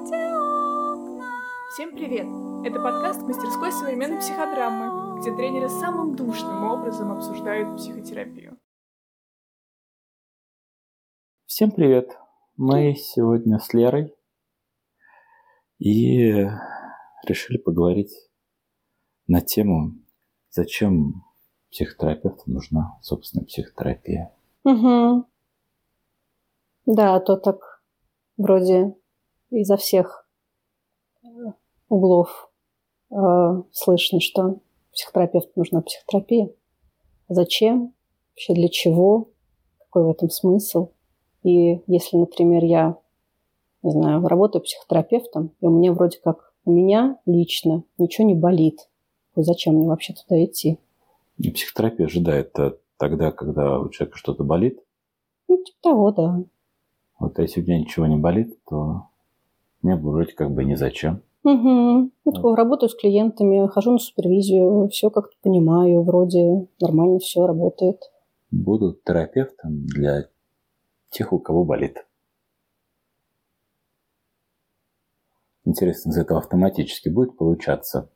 Всем привет! Это подкаст мастерской современной психодрамы, где тренеры самым душным образом обсуждают психотерапию. Всем привет! Мы сегодня с Лерой и решили поговорить на тему, зачем психотерапевту нужна собственная психотерапия. Угу. Да, а то так вроде изо всех э, углов э, слышно, что психотерапевту нужна психотерапия. Зачем? Вообще для чего? Какой в этом смысл? И если, например, я, не знаю, работаю психотерапевтом, и у меня вроде как у меня лично ничего не болит, то зачем мне вообще туда идти? И психотерапия ожидает тогда, когда у человека что-то болит? Ну, типа того, да. Вот а если у меня ничего не болит, то мне вроде как бы незачем. Угу. Вот. Работаю с клиентами, хожу на супервизию, все как-то понимаю, вроде нормально все работает. Буду терапевтом для тех, у кого болит. Интересно, из этого автоматически будет получаться,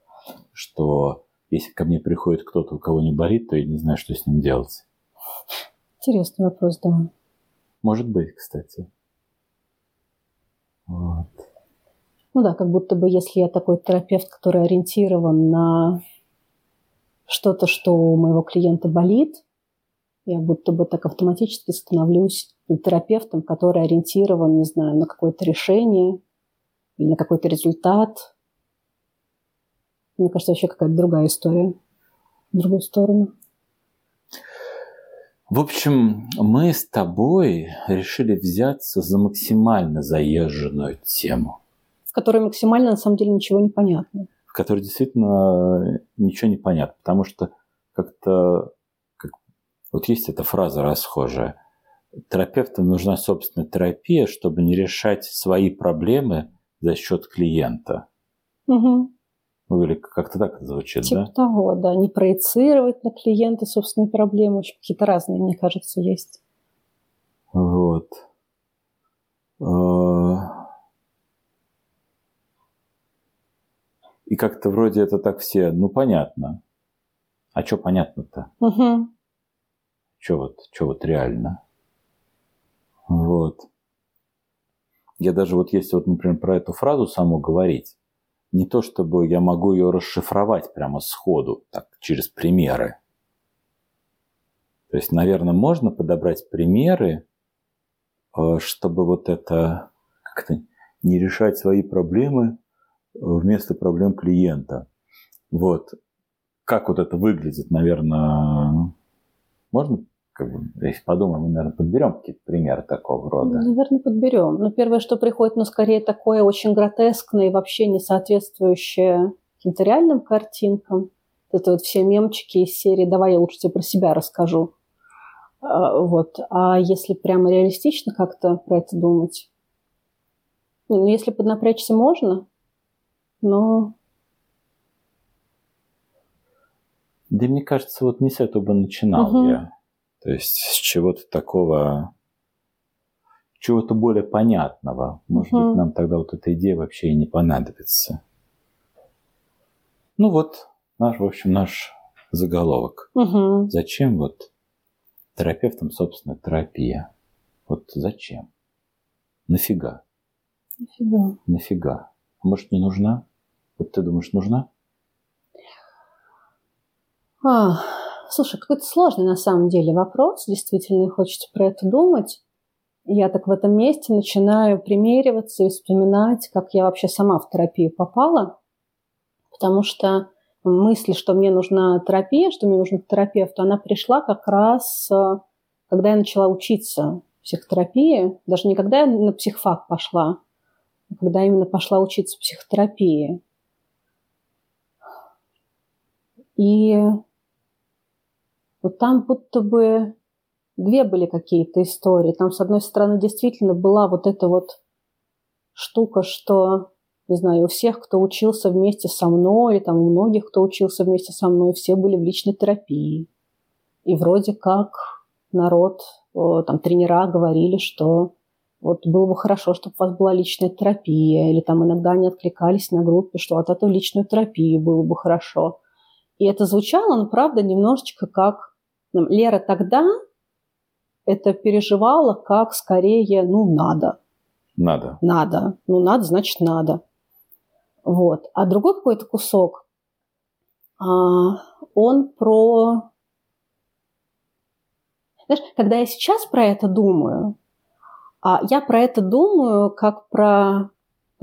что если ко мне приходит кто-то, у кого не болит, то я не знаю, что с ним делать. Интересный вопрос, да. Может быть, кстати. Вот. Ну да, как будто бы если я такой терапевт, который ориентирован на что-то, что у моего клиента болит, я будто бы так автоматически становлюсь терапевтом, который ориентирован, не знаю, на какое-то решение или на какой-то результат. Мне кажется, вообще какая-то другая история. В другую сторону. В общем, мы с тобой решили взяться за максимально заезженную тему. Которой максимально, на самом деле, ничего не понятно. В которой действительно ничего не понятно. Потому что как-то... Как, вот есть эта фраза расхожая. Терапевтам нужна собственная терапия, чтобы не решать свои проблемы за счет клиента. Угу. Ну, или как-то так это звучит, типа да? того, да. Не проецировать на клиента собственные проблемы. Очень какие-то разные, мне кажется, есть. Вот. И как-то вроде это так все, ну, понятно. А что понятно-то? Угу. Что вот, что вот реально? Вот. Я даже вот если вот, например, про эту фразу саму говорить, не то чтобы я могу ее расшифровать прямо сходу, так, через примеры. То есть, наверное, можно подобрать примеры, э, чтобы вот это как-то не решать свои проблемы вместо проблем клиента. Вот. Как вот это выглядит, наверное, можно как бы, если подумаем, мы, наверное, подберем какие-то примеры такого рода. Наверное, подберем. Но первое, что приходит, ну, скорее такое очень гротескное и вообще не соответствующее каким-то реальным картинкам. Это вот все мемчики из серии «Давай я лучше тебе про себя расскажу». А, вот. А если прямо реалистично как-то про это думать? Ну, если поднапрячься, можно, но... Да мне кажется, вот не с этого бы начинал угу. я. То есть с чего-то такого, чего-то более понятного. Может угу. быть, нам тогда вот эта идея вообще и не понадобится. Ну вот, наш, в общем, наш заголовок. Угу. Зачем вот терапевтам, собственно, терапия? Вот зачем? Нафига? Нафига? Нафига? Может, не нужна? Вот ты думаешь, нужна? А, Слушай, какой-то сложный на самом деле вопрос, действительно хочется про это думать. Я так в этом месте начинаю примериваться и вспоминать, как я вообще сама в терапию попала, потому что мысль, что мне нужна терапия, что мне нужен терапевт, она пришла как раз, э, когда я начала учиться психотерапии, даже не когда я на психфак пошла, а когда именно пошла учиться психотерапии. И вот там будто бы две были какие-то истории. Там, с одной стороны, действительно была вот эта вот штука, что, не знаю, у всех, кто учился вместе со мной, там у многих, кто учился вместе со мной, все были в личной терапии. И вроде как народ, там тренера говорили, что Вот было бы хорошо, чтобы у вас была личная терапия, или там иногда они откликались на группе, что от этого личную терапию было бы хорошо. И это звучало, ну, правда, немножечко как... Ну, Лера тогда это переживала как скорее, ну, надо. Надо. Надо. Ну, надо, значит, надо. Вот. А другой какой-то кусок, а, он про... Знаешь, когда я сейчас про это думаю, а я про это думаю как про,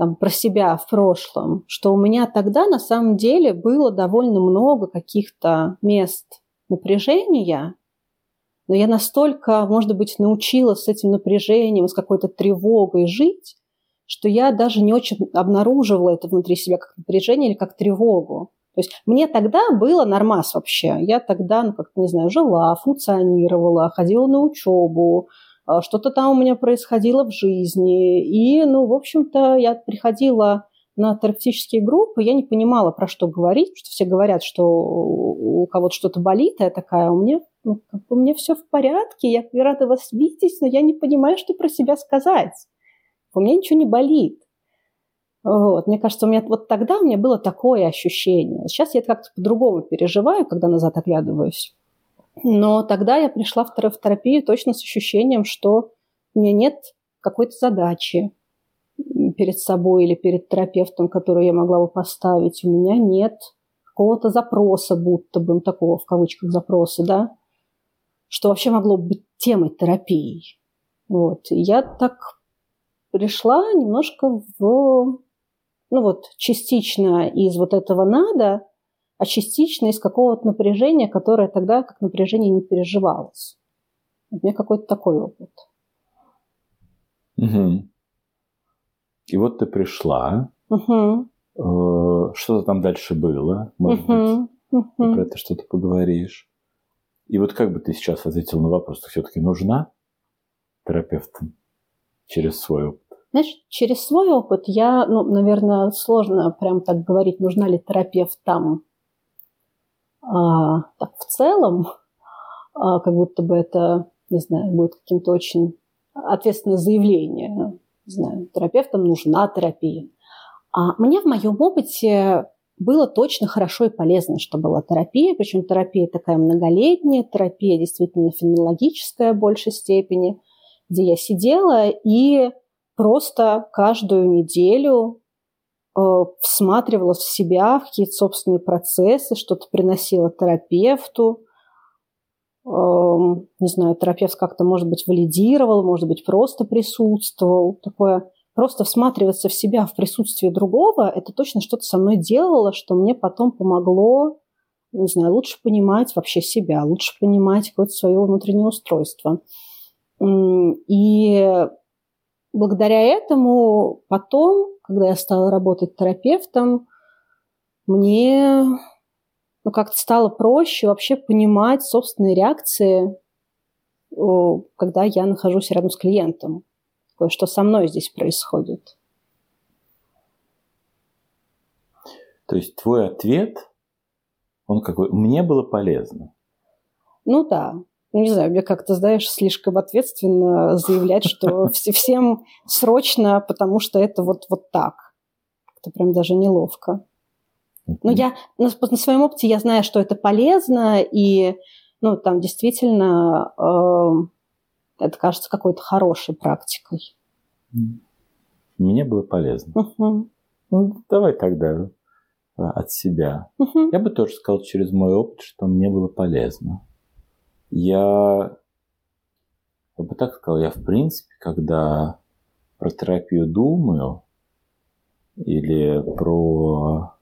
там, про себя в прошлом, что у меня тогда на самом деле было довольно много каких-то мест напряжения, но я настолько, может быть, научилась с этим напряжением, с какой-то тревогой жить, что я даже не очень обнаруживала это внутри себя как напряжение или как тревогу. То есть мне тогда было нормас вообще. Я тогда, ну, как-то, не знаю, жила, функционировала, ходила на учебу, что-то там у меня происходило в жизни. И, ну, в общем-то, я приходила на терапевтические группы, я не понимала, про что говорить, потому что все говорят, что у кого-то что-то болит, а я такая, у меня, ну, как бы, у меня все в порядке, я рада вас видеть, но я не понимаю, что про себя сказать. У меня ничего не болит. Вот. Мне кажется, у меня вот тогда у меня было такое ощущение. Сейчас я это как-то по-другому переживаю, когда назад оглядываюсь. Но тогда я пришла в терапию точно с ощущением, что у меня нет какой-то задачи перед собой или перед терапевтом, которую я могла бы поставить. У меня нет какого-то запроса, будто бы, ну, такого в кавычках запроса, да, что вообще могло быть темой терапии. Вот. И я так пришла немножко в, ну вот, частично из вот этого «надо», а частично из какого-то напряжения, которое тогда как напряжение не переживалось. У меня какой-то такой опыт. Угу. И вот ты пришла. Угу. Что-то там дальше было. Может угу. быть, угу. про это что-то поговоришь. И вот как бы ты сейчас ответил на вопрос, ты все-таки нужна терапевтам через свой опыт? Знаешь, через свой опыт я, ну, наверное, сложно прям так говорить, нужна ли терапевт там а, так в целом, а, как будто бы это, не знаю, будет каким-то очень ответственное заявление. Не знаю, терапевтам нужна терапия. А мне в моем опыте было точно хорошо и полезно, что была терапия, причем терапия такая многолетняя, терапия действительно фенологическая в большей степени, где я сидела и просто каждую неделю всматривалась в себя, в какие-то собственные процессы, что-то приносила терапевту. Эм, не знаю, терапевт как-то, может быть, валидировал, может быть, просто присутствовал. Такое просто всматриваться в себя в присутствии другого, это точно что-то со мной делало, что мне потом помогло, не знаю, лучше понимать вообще себя, лучше понимать какое-то свое внутреннее устройство. И благодаря этому потом, когда я стала работать терапевтом, мне ну, как-то стало проще вообще понимать собственные реакции, когда я нахожусь рядом с клиентом. Что со мной здесь происходит. То есть твой ответ, он какой? Мне было полезно. Ну да, не знаю, мне как-то, знаешь, слишком ответственно заявлять, что всем срочно, потому что это вот, вот так. Это прям даже неловко. Но я на, на своем опыте я знаю, что это полезно, и ну, там действительно э, это кажется какой-то хорошей практикой. Мне было полезно. Угу. Ну, давай тогда э, от себя. Угу. Я бы тоже сказал через мой опыт, что мне было полезно я, я бы так сказал, я в принципе, когда про терапию думаю или про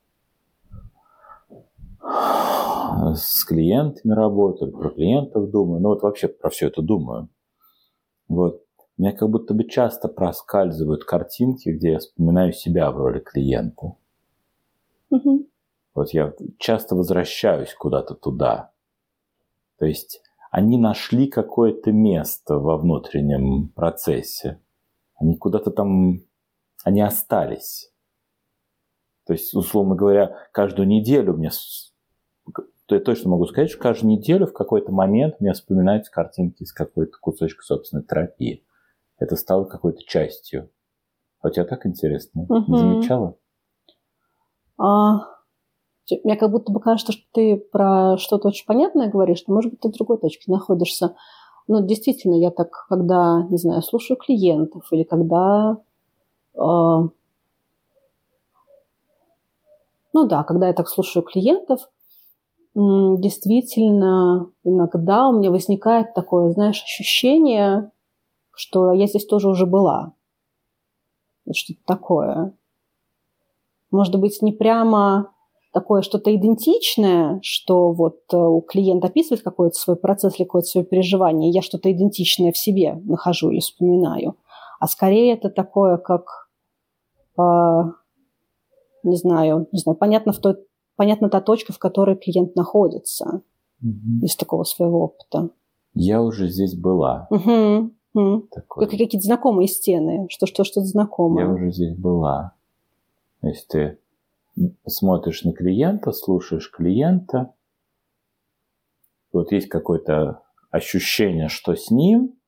с клиентами работаю, про клиентов думаю, ну вот вообще про все это думаю. Вот. У меня как будто бы часто проскальзывают картинки, где я вспоминаю себя в роли клиента. Угу. Вот я часто возвращаюсь куда-то туда. То есть они нашли какое-то место во внутреннем процессе. Они куда-то там, они остались. То есть, условно говоря, каждую неделю мне, то я точно могу сказать, что каждую неделю в какой-то момент мне вспоминаются картинки из какой-то кусочка собственной терапии. это стало какой-то частью. А у тебя так интересно? Мгм. Не замечала? А, мне как будто бы кажется, что ты про что-то очень понятное говоришь, но, может быть, ты в другой точке находишься. Но действительно, я так, когда, не знаю, слушаю клиентов или когда... а, ну да, когда я так слушаю клиентов, действительно, иногда у меня возникает такое, знаешь, ощущение, что я здесь тоже уже была. Что-то такое может быть, не прямо такое что-то идентичное, что вот э, у клиента описывает какой-то свой процесс или какое-то свое переживание, я что-то идентичное в себе нахожу или вспоминаю, а скорее это такое, как, э, не знаю, не знаю, понятно, в той, понятна та точка, в которой клиент находится Мгм. из такого своего опыта. Я уже здесь была. Мгм. Мгм. Такой. Как какие-то знакомые стены, что что что-то знакомое. Я уже здесь была. Если ты смотришь на клиента, слушаешь клиента, вот есть какое-то ощущение, что с ним,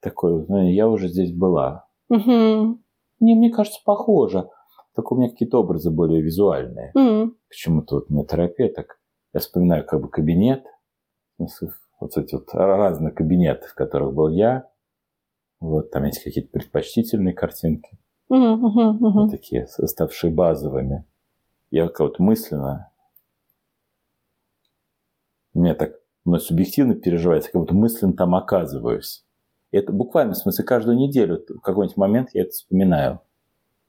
такое, ну, я уже здесь была. Мгм. Не, мне кажется, похоже. Только у меня какие-то образы более визуальные. М. Почему-то вот меня терапия так... Я вспоминаю как бы кабинет, смысле, вот эти вот разные кабинеты, в которых был я. Вот там есть какие-то предпочтительные картинки. Мгм. Мгм. Мгм. вот такие, ставшие базовыми. Я как вот мысленно, мне так, мной субъективно переживается, как будто мысленно там оказываюсь. И это буквально, в смысле, каждую неделю, в какой-нибудь момент я это вспоминаю.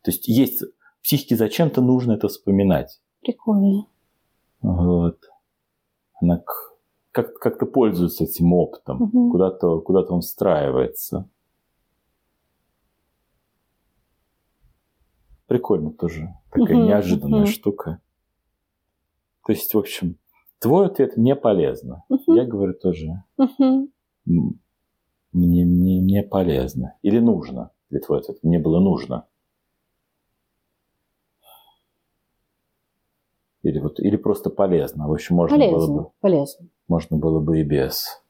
То есть есть, психике зачем-то нужно это вспоминать. Прикольно. Вот. Она к- как- как-то пользуется этим опытом, Мгм. куда-то куда он встраивается. Прикольно тоже. Такая Мгм, неожиданная мгм. штука. То есть, в общем, твой ответ мне полезно. Мгм. Я говорю тоже, м, мне, мне, мне полезно. Или нужно. Или твой ответ, мне было нужно. Или, вот, или просто полезно. В общем, можно было бы Полезно, полезно. можно было бы и без.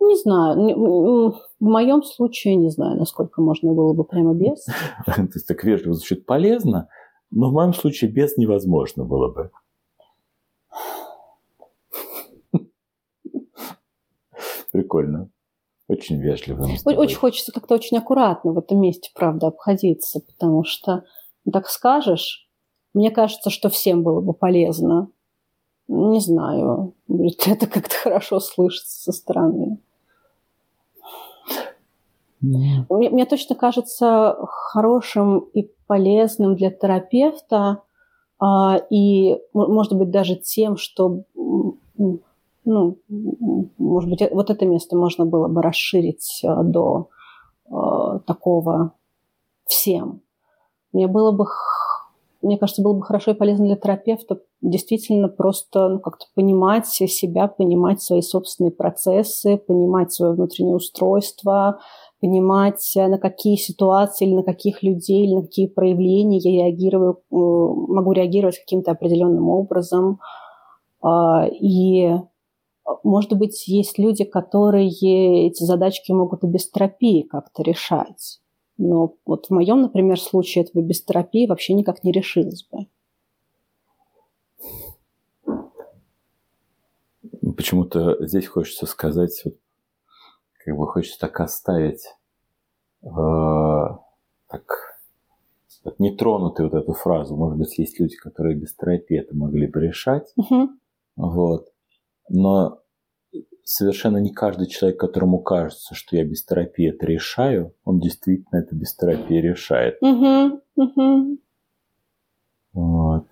Не знаю, в моем случае не знаю, насколько можно было бы прямо без. То есть так вежливо звучит полезно, но в моем случае без невозможно было бы. Прикольно. Очень вежливо. Очень хочется как-то очень аккуратно в этом месте, правда, обходиться, потому что ну, так скажешь, мне кажется, что всем было бы полезно. Не знаю, это как-то хорошо слышится со стороны. М. Мне, мне точно кажется хорошим и полезным для терапевта, а, и, может быть, даже тем, что, ну, может быть, э- вот это место можно было бы расширить а, до а, такого всем. Мне было бы, мне кажется, было бы хорошо и полезно для терапевта действительно просто ну, как-то понимать себя, понимать свои собственные процессы, понимать свое внутреннее устройство, понимать, э, на какие ситуации или на каких людей, или на какие проявления я реагирую, э, могу реагировать каким-то определенным образом. А, И, может быть, есть люди, которые эти задачки могут и без терапии как-то решать. Но вот в моем, например, случае этого без терапии вообще никак не решилось бы. Почему-то здесь хочется сказать, вот, как бы хочется так оставить э, так, вот нетронутой вот эту фразу. Может быть, есть люди, которые без терапии это могли бы решать. Мгм. Вот. Но совершенно не каждый человек, которому кажется, что я без терапии это решаю, он действительно это без терапии решает. Мгм. Мгм. Вот.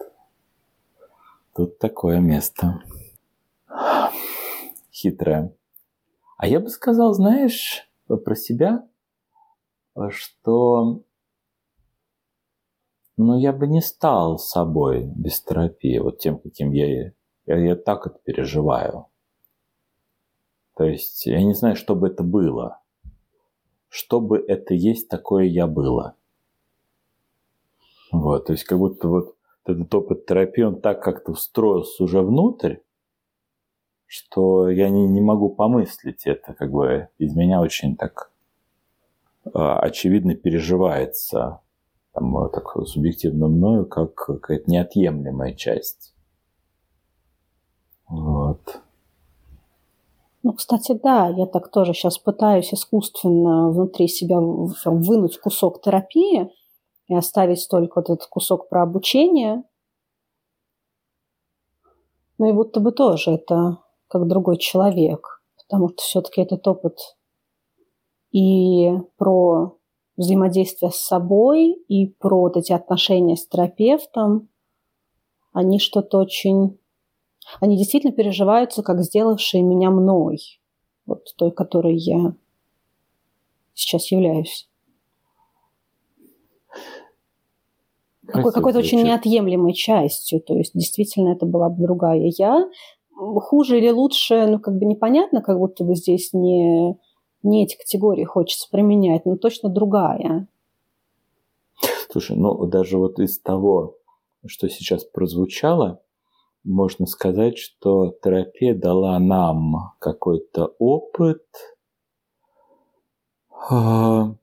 Тут такое место. Хитрое. А я бы сказал, знаешь, про себя, что ну, я бы не стал собой без терапии, вот тем, каким я, я, я так это переживаю. То есть я не знаю, что бы это было. Что бы это есть, такое я было. Вот, то есть как будто вот этот опыт терапии, он так как-то встроился уже внутрь, что я не, не могу помыслить это, как бы из меня очень так очевидно переживается там, э, так субъективно мною как какая-то неотъемлемая часть. Вот. Ну, кстати, да, я так тоже сейчас пытаюсь искусственно внутри себя вынуть кусок терапии и оставить только вот этот кусок про обучение. Ну и будто бы тоже это как другой человек, потому что все-таки этот опыт и про взаимодействие с собой, и про вот эти отношения с терапевтом, они что-то очень они действительно переживаются, как сделавшие меня мной, вот той, которой я сейчас являюсь. Какой, какой-то очень неотъемлемой частью. То есть действительно это была бы другая я. Хуже или лучше, ну как бы непонятно, как будто бы здесь не, не эти категории хочется применять, но точно другая. Слушай, ну даже вот из того, что сейчас прозвучало, можно сказать, что терапия дала нам какой-то опыт, а,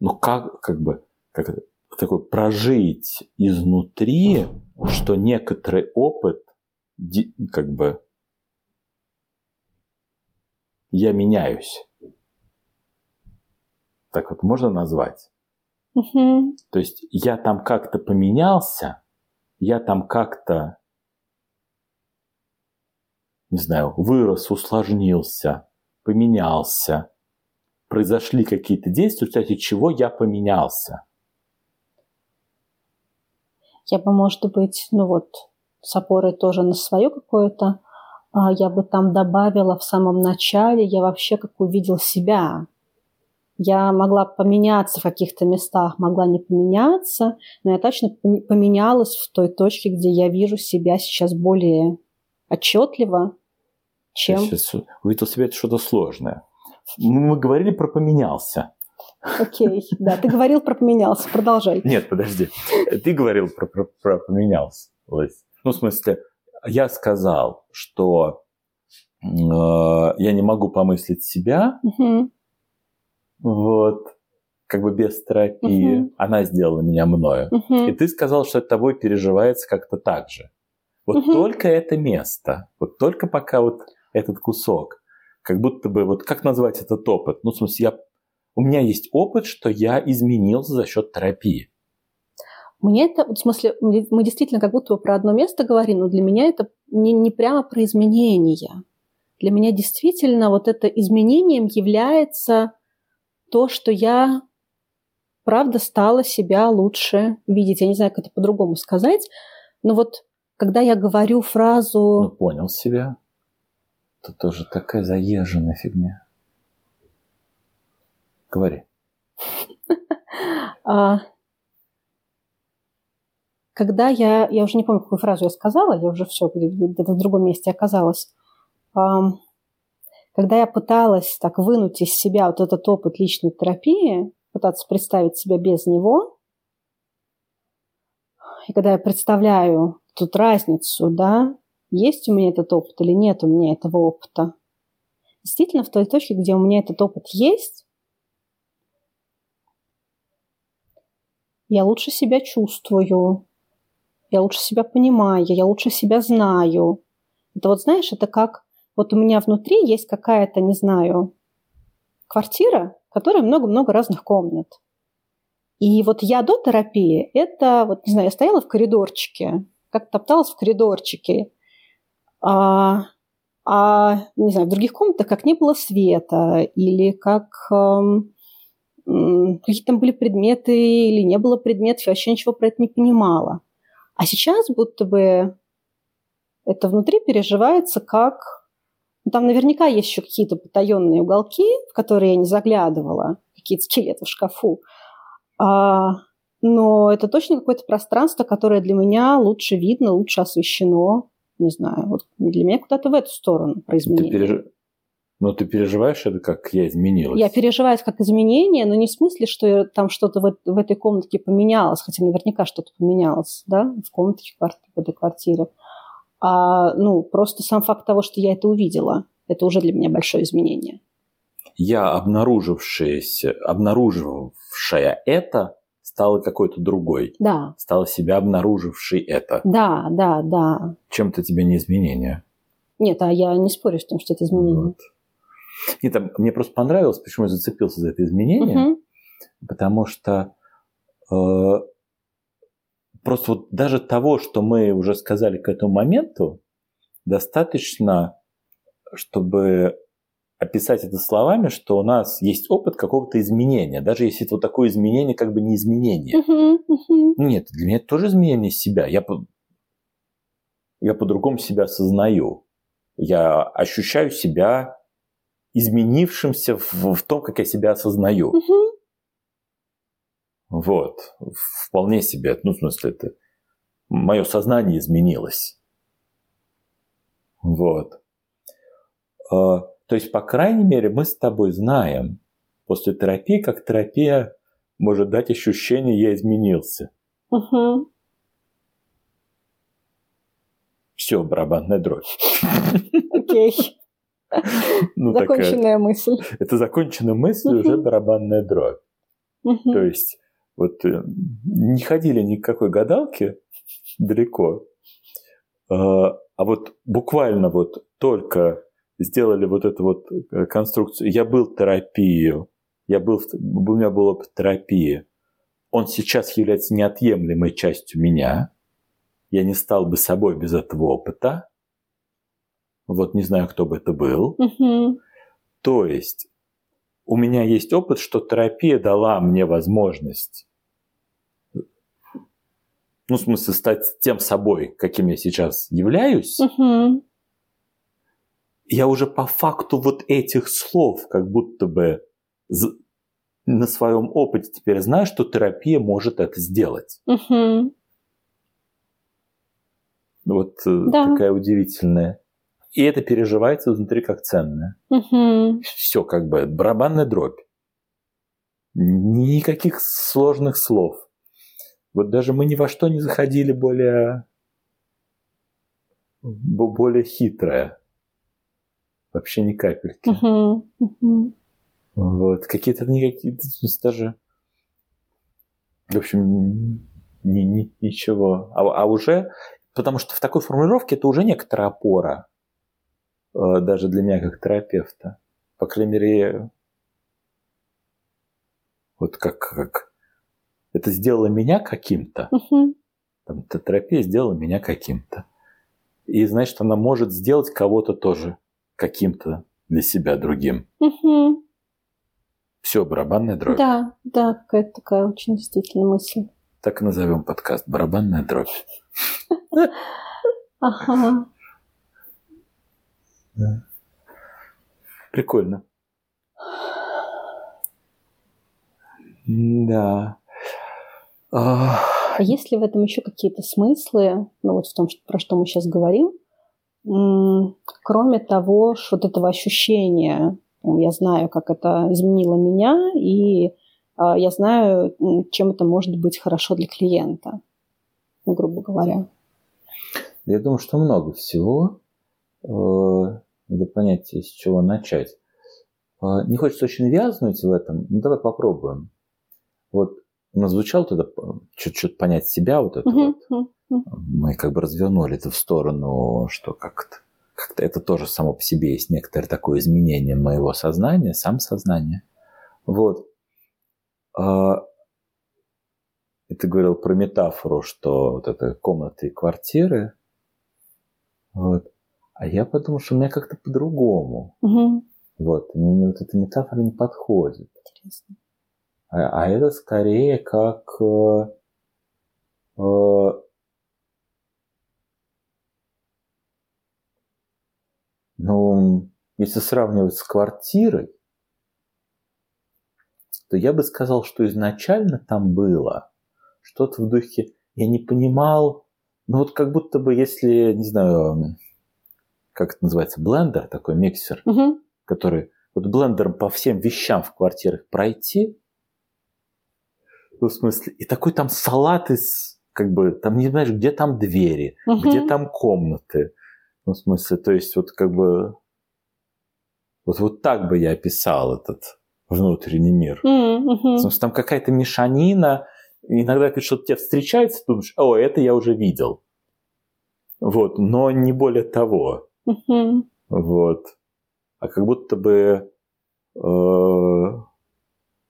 ну как, как бы, как такой прожить изнутри, что некоторый опыт, как бы, я меняюсь. Так вот можно назвать? Угу. То есть я там как-то поменялся, я там как-то, не знаю, вырос, усложнился, поменялся, произошли какие-то действия, в результате чего я поменялся. Я бы, может быть, ну вот, с опорой тоже на свое какое-то, а, я бы там добавила в самом начале, я вообще как увидел себя, я могла поменяться в каких-то местах, могла не поменяться, но я точно поменялась в той точке, где я вижу себя сейчас более отчетливо, чем... Я сейчас увидел себя это что-то сложное. Мы говорили про поменялся. Окей, да, ты говорил про поменялся, продолжай. Нет, подожди, ты говорил про, про, про поменялся. Ну, в смысле, я сказал, что э, я не могу помыслить себя, угу. Вот. Как бы без терапии. Uh-huh. Она сделала меня мною. Uh-huh. И ты сказал, что это тобой переживается как-то так же. Вот uh-huh. только это место, вот только пока вот этот кусок, как будто бы, вот как назвать этот опыт? Ну, в смысле, я, у меня есть опыт, что я изменился за счет терапии. Мне это, в смысле, мы действительно как будто бы про одно место говорим, но для меня это не, не прямо про изменения. Для меня действительно вот это изменением является то, что я, правда, стала себя лучше видеть. Я не знаю, как это по-другому сказать, но вот когда я говорю фразу... Ну, понял себя. Это тоже такая заезженная фигня. Говори. Когда я... Я уже не помню, какую фразу я сказала, я уже все где-то в другом месте оказалась. Когда я пыталась так вынуть из себя вот этот опыт личной терапии, пытаться представить себя без него, и когда я представляю тут разницу, да, есть у меня этот опыт или нет у меня этого опыта, действительно в той точке, где у меня этот опыт есть, я лучше себя чувствую, я лучше себя понимаю, я лучше себя знаю. Это вот, знаешь, это как вот у меня внутри есть какая-то, не знаю, квартира, в которой много-много разных комнат. И вот я до терапии, это, вот, не знаю, я стояла в коридорчике, как топталась в коридорчике, а, а, не знаю, в других комнатах как не было света, или как эм, какие там были предметы, или не было предметов, я вообще ничего про это не понимала. А сейчас будто бы это внутри переживается как ну, там наверняка есть еще какие-то потаенные уголки, в которые я не заглядывала, какие-то скелеты в шкафу. А, но это точно какое-то пространство, которое для меня лучше видно, лучше освещено. Не знаю, вот для меня куда-то в эту сторону про изменения. Ты переж... Но ты переживаешь это, как я изменилась? Я переживаю это как изменение, но не в смысле, что там что-то в, в этой комнатке поменялось, хотя наверняка что-то поменялось, да, в комнатке, в этой квартире а ну, просто сам факт того, что я это увидела, это уже для меня большое изменение. я, обнаружившаяся, обнаружившая это, стала какой-то другой. Да. Стала себя обнаружившей это. Да, да, да. Чем-то тебе не изменение. Нет, а я не спорю с тем, что это изменение. Вот. Нет, там, мне просто понравилось, почему я зацепился за это изменение, Мгм. потому что э, просто вот даже того, что мы уже сказали к этому моменту, достаточно, чтобы описать это словами, что у нас есть опыт какого-то изменения, даже если это вот такое изменение, как бы не изменение. Мгм. Нет, для меня это тоже изменение себя. Я, по- я по-другому себя осознаю. Я ощущаю себя изменившимся в, в том, как я себя осознаю. Мгм. Вот. Вполне себе. Ну, в смысле, это мое сознание изменилось. Вот. А, То есть, по крайней мере, мы с тобой знаем после терапии, как терапия может дать ощущение «я изменился». Мгм. Все, барабанная дробь. Окей. Ну, такая- Законченная мысль. это законченная мысль, уже Мгм. барабанная дробь. То есть, вот э, не ходили ни к какой гадалке далеко, а а вот буквально вот только сделали вот эту вот э, конструкцию. Я был в терапию, я был, у меня был опыт терапии. Он сейчас является неотъемлемой частью меня. Я не стал бы собой без этого опыта. Вот не знаю, кто бы это был. Мгм. То есть у меня есть опыт, что терапия дала мне возможность, ну, в смысле, стать тем собой, каким я сейчас являюсь. Мгм. Я уже по факту вот этих слов как будто бы на своем опыте теперь знаю, что терапия может это сделать. Мгм. Вот э, Да. такая удивительная. И это переживается внутри как ценное. Мгм. Все как бы барабанная дробь. Никаких сложных слов. Вот даже мы ни во что не заходили более бо- более хитрое. Вообще ни капельки. Мгм. Вот. Какие-то никакие даже в общем ни, ни- ничего. А, а уже потому что в такой формулировке это уже некоторая опора даже для меня как терапевта. По крайней мере, вот как, как это сделало меня каким-то, Мгм. там, эта терапия сделала меня каким-то. И значит, она может сделать кого-то тоже каким-то для себя другим. Мгм. Все, барабанная дробь. Да, да, какая-то такая очень действительно мысль. Так и назовем подкаст «Барабанная дробь». Ага. Прикольно. Да. А, А есть ли в этом еще какие-то смыслы, ну вот в том, что- про что мы сейчас говорим, м, кроме того, что вот этого ощущения, ну, я знаю, как это изменило меня, и а, я знаю, чем это может быть хорошо для клиента, грубо говоря. Я думаю, что много всего. Надо понять, с чего начать. Э, Не хочется очень вязнуть в этом, но давай попробуем. Вот у нас звучало тогда чуть-чуть понять себя, вот это Мгм, вот. мгм, Мы как бы развернули это в сторону, что как-то как-то это тоже само по себе есть некоторое такое изменение моего сознания, сам сознания. Вот. А, И ты говорил про метафору, что вот это комнаты и квартиры. Вот. А я подумал, что у меня как-то по-другому. мгм. Вот. Мне не- вот эта метафора не подходит. Интересно. А, а это скорее как э, э, ну, если сравнивать с квартирой, то я бы сказал, что изначально там было что-то в духе, я не понимал, ну вот как будто бы если, не знаю, как это называется, блендер, такой миксер, Мгм, который вот блендером по всем вещам в квартирах пройти, ну, в смысле, и такой там салат из, как бы, там не знаешь, где там двери, мгм. где там комнаты. Ну, в смысле, то есть вот как бы Вот, вот так бы я описал этот внутренний мир. Mm-hmm. Потому что там какая-то мешанина. Иногда когда что-то тебе встречается, ты думаешь, о, это я уже видел. Вот, но не более того. Mm-hmm. Вот. А как будто бы э,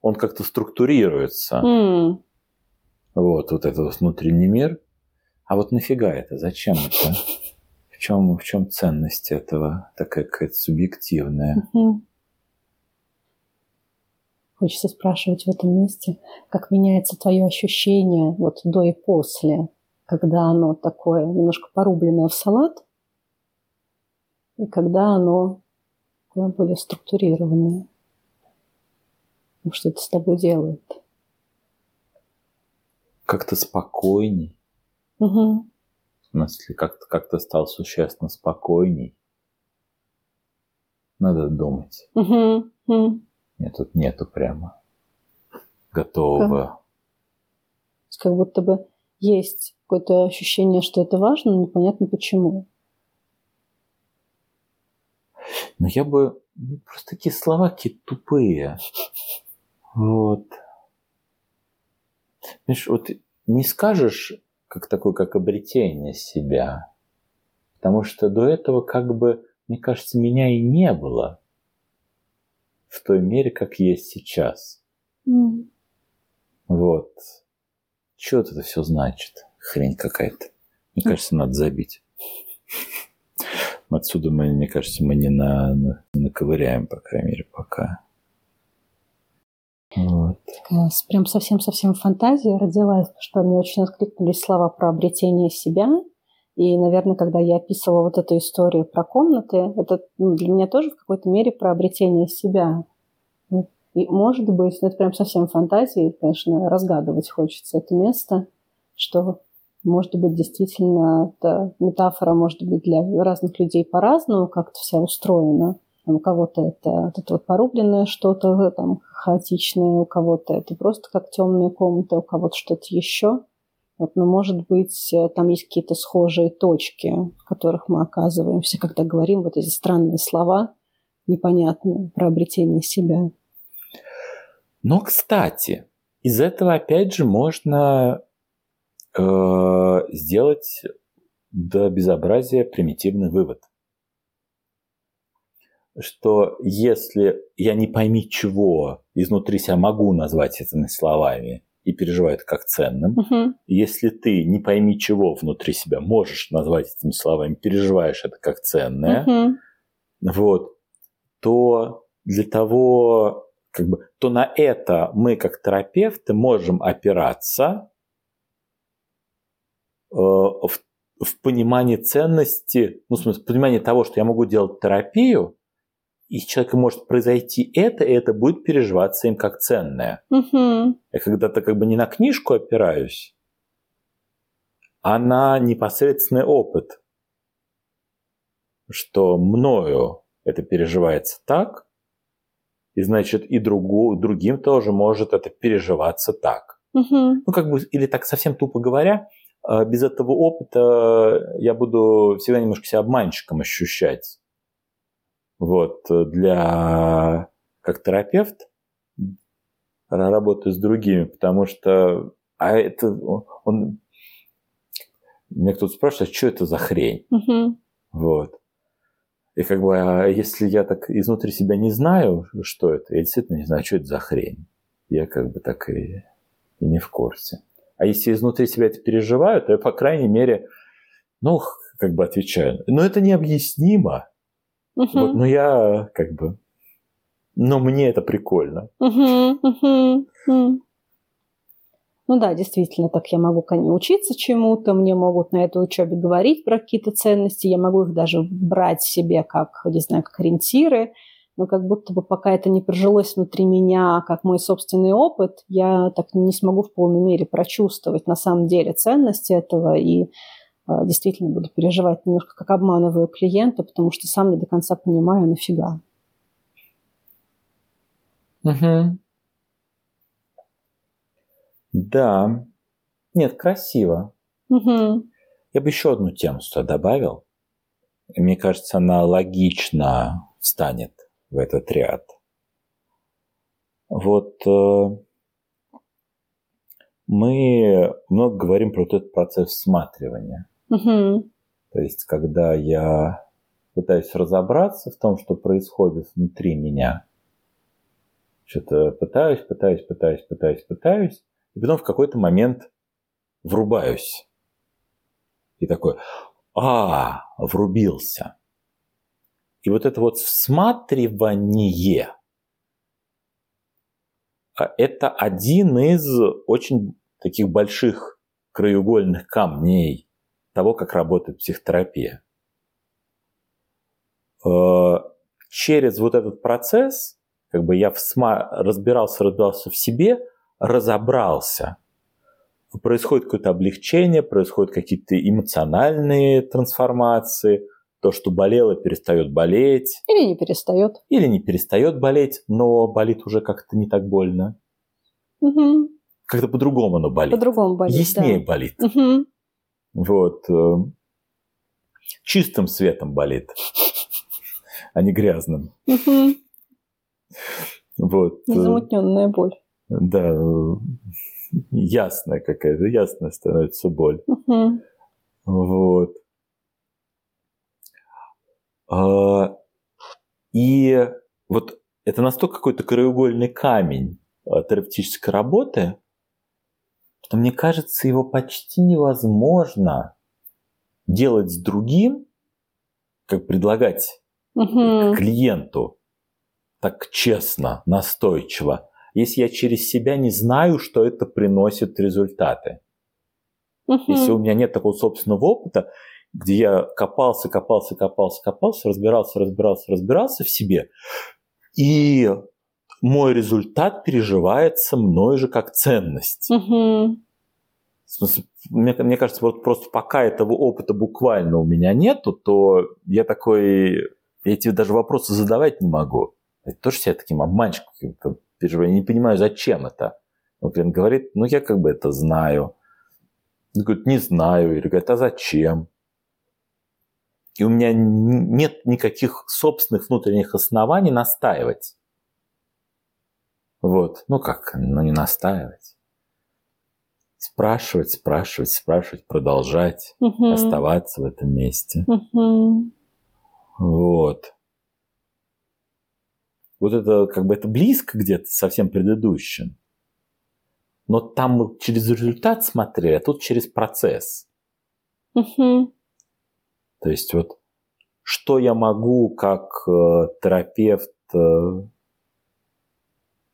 он как-то структурируется. Mm. Вот, вот этот внутренний мир. А вот нафига это? Зачем это? В чем, в чем ценность этого? Такая какая-то субъективная. Mm-hmm. Хочется спрашивать в этом месте, как меняется твое ощущение вот до и после, когда оно такое немножко порубленное в салат, и когда оно более структурированное. Ну, что это с тобой делает? Как-то спокойней. Угу. В смысле, как-то как стал существенно спокойней. Надо думать. Угу. угу. Нет, тут нету прямо готового. Как, как будто бы есть какое-то ощущение, что это важно, но непонятно почему. Но я бы... Ну, просто такие слова какие тупые. Вот. Знаешь, вот не скажешь, как такое, как обретение себя. Потому что до этого, как бы, мне кажется, меня и не было в той мере, как есть сейчас. Mm. Вот. Что это все значит? Хрень какая-то. Мне кажется, надо забить. Отсюда мы, мне кажется, мы не, на, не наковыряем, по крайней мере, пока. Вот. Такая прям совсем-совсем фантазия родилась, что мне очень откликнулись слова про обретение себя. И, наверное, когда я описывала вот эту историю про комнаты, это ну, для меня тоже в какой-то мере про обретение себя. И, может быть, ну, это прям совсем фантазии, конечно, разгадывать хочется это место, что может быть, действительно, это метафора может быть для разных людей по-разному, как это вся устроена. У кого-то это, вот это вот порубленное что-то там хаотичное, у кого-то это просто как темная комната, у кого-то что-то еще. Вот, но, может быть, там есть какие-то схожие точки, в которых мы оказываемся, когда говорим вот эти странные слова непонятные про обретение себя. Но, кстати, из этого опять же можно э, сделать до безобразия примитивный вывод. Что если я не пойми чего изнутри себя могу назвать этими словами и переживаю это как ценным, угу. если ты не пойми чего внутри себя можешь назвать этими словами, переживаешь это как ценное, угу. вот, то для того, как бы, то на это мы как терапевты можем опираться в, в понимании ценности, ну, в смысле, в понимании того, что я могу делать терапию, и с человеком может произойти это, и это будет переживаться им как ценное. Угу. Я когда-то как бы не на книжку опираюсь, а на непосредственный опыт, что мною это переживается так, и значит и другу, другим тоже может это переживаться так. Угу. Ну, как бы, или так совсем тупо говоря, без этого опыта я буду всегда немножко себя обманщиком ощущать. Вот, для как терапевт работаю с другими, потому что а это он меня кто-то спрашивает, а что это за хрень? Угу. Вот. И как бы, а если я так изнутри себя не знаю, что это, я действительно не знаю, что это за хрень. Я как бы так и, и не в курсе. А если изнутри себя это переживаю, то я, по крайней мере, ну, как бы отвечаю. Но это необъяснимо. Угу. Вот, но я как бы... Но мне это прикольно. Угу, угу, угу. Ну да, действительно, так я могу учиться чему-то, мне могут на этой учебе говорить про какие-то ценности, я могу их даже брать себе как, не знаю, как ориентиры, но как будто бы пока это не прожилось внутри меня, как мой собственный опыт, я так не смогу в полной мере прочувствовать на самом деле ценности этого и э, действительно буду переживать немножко, как обманываю клиента, потому что сам не до конца понимаю, нафига. Угу. Да. Нет, красиво. Угу. Я бы еще одну тему сюда добавил. Мне кажется, она логично встанет в этот ряд. Вот э, мы много говорим про этот процесс всматривания. Угу. То есть, когда я пытаюсь разобраться в том, что происходит внутри меня, что-то пытаюсь, пытаюсь, пытаюсь, пытаюсь, пытаюсь, и потом в какой-то момент врубаюсь. И такой, а, врубился. И вот это вот всматривание, а, это один из очень таких больших краеугольных камней того, как работает психотерапия. Э, через вот этот процесс, как бы я всма... разбирался, разбирался в себе, разобрался. Происходит какое-то облегчение, происходят какие-то эмоциональные трансформации, то, что болело, перестает болеть. Или не перестает. Или не перестает болеть, но болит уже как-то не так больно. Угу. Как-то по-другому оно болит. По-другому болит, Яснее да. болит. Угу. Вот. э, Чистым светом болит, а не грязным. Угу. Вот. э, Незамутненная боль. Да, э, ясная какая-то, ясная становится боль. Угу. Вот. А, И вот это настолько какой-то краеугольный камень терапевтической работы, что мне кажется, его почти невозможно делать с другим, как предлагать Угу. клиенту так честно, настойчиво, если я через себя не знаю, что это приносит результаты. Если у меня нет такого собственного опыта, где я копался, копался, копался, копался, разбирался, разбирался, разбирался в себе, и мой результат переживается мной же как ценность. Угу. В смысле, мне, мне кажется, вот просто пока этого опыта буквально у меня нету, то я такой, я эти даже вопросы задавать не могу. Я тоже себя таким обманщиком каким-то переживаю. Я не понимаю, зачем это. Он клиент говорит, ну я как бы это знаю. Он говорит, не знаю. Или говорит, а зачем? И у меня нет никаких собственных внутренних оснований настаивать. Вот. Ну как, ну не настаивать. Спрашивать, спрашивать, спрашивать, продолжать Угу. оставаться в этом месте. Угу. Вот. Вот это как бы это близко где-то со всем предыдущим. Но там мы через результат смотрели, а тут через процесс. Угу. То есть вот что я могу как э, терапевт э,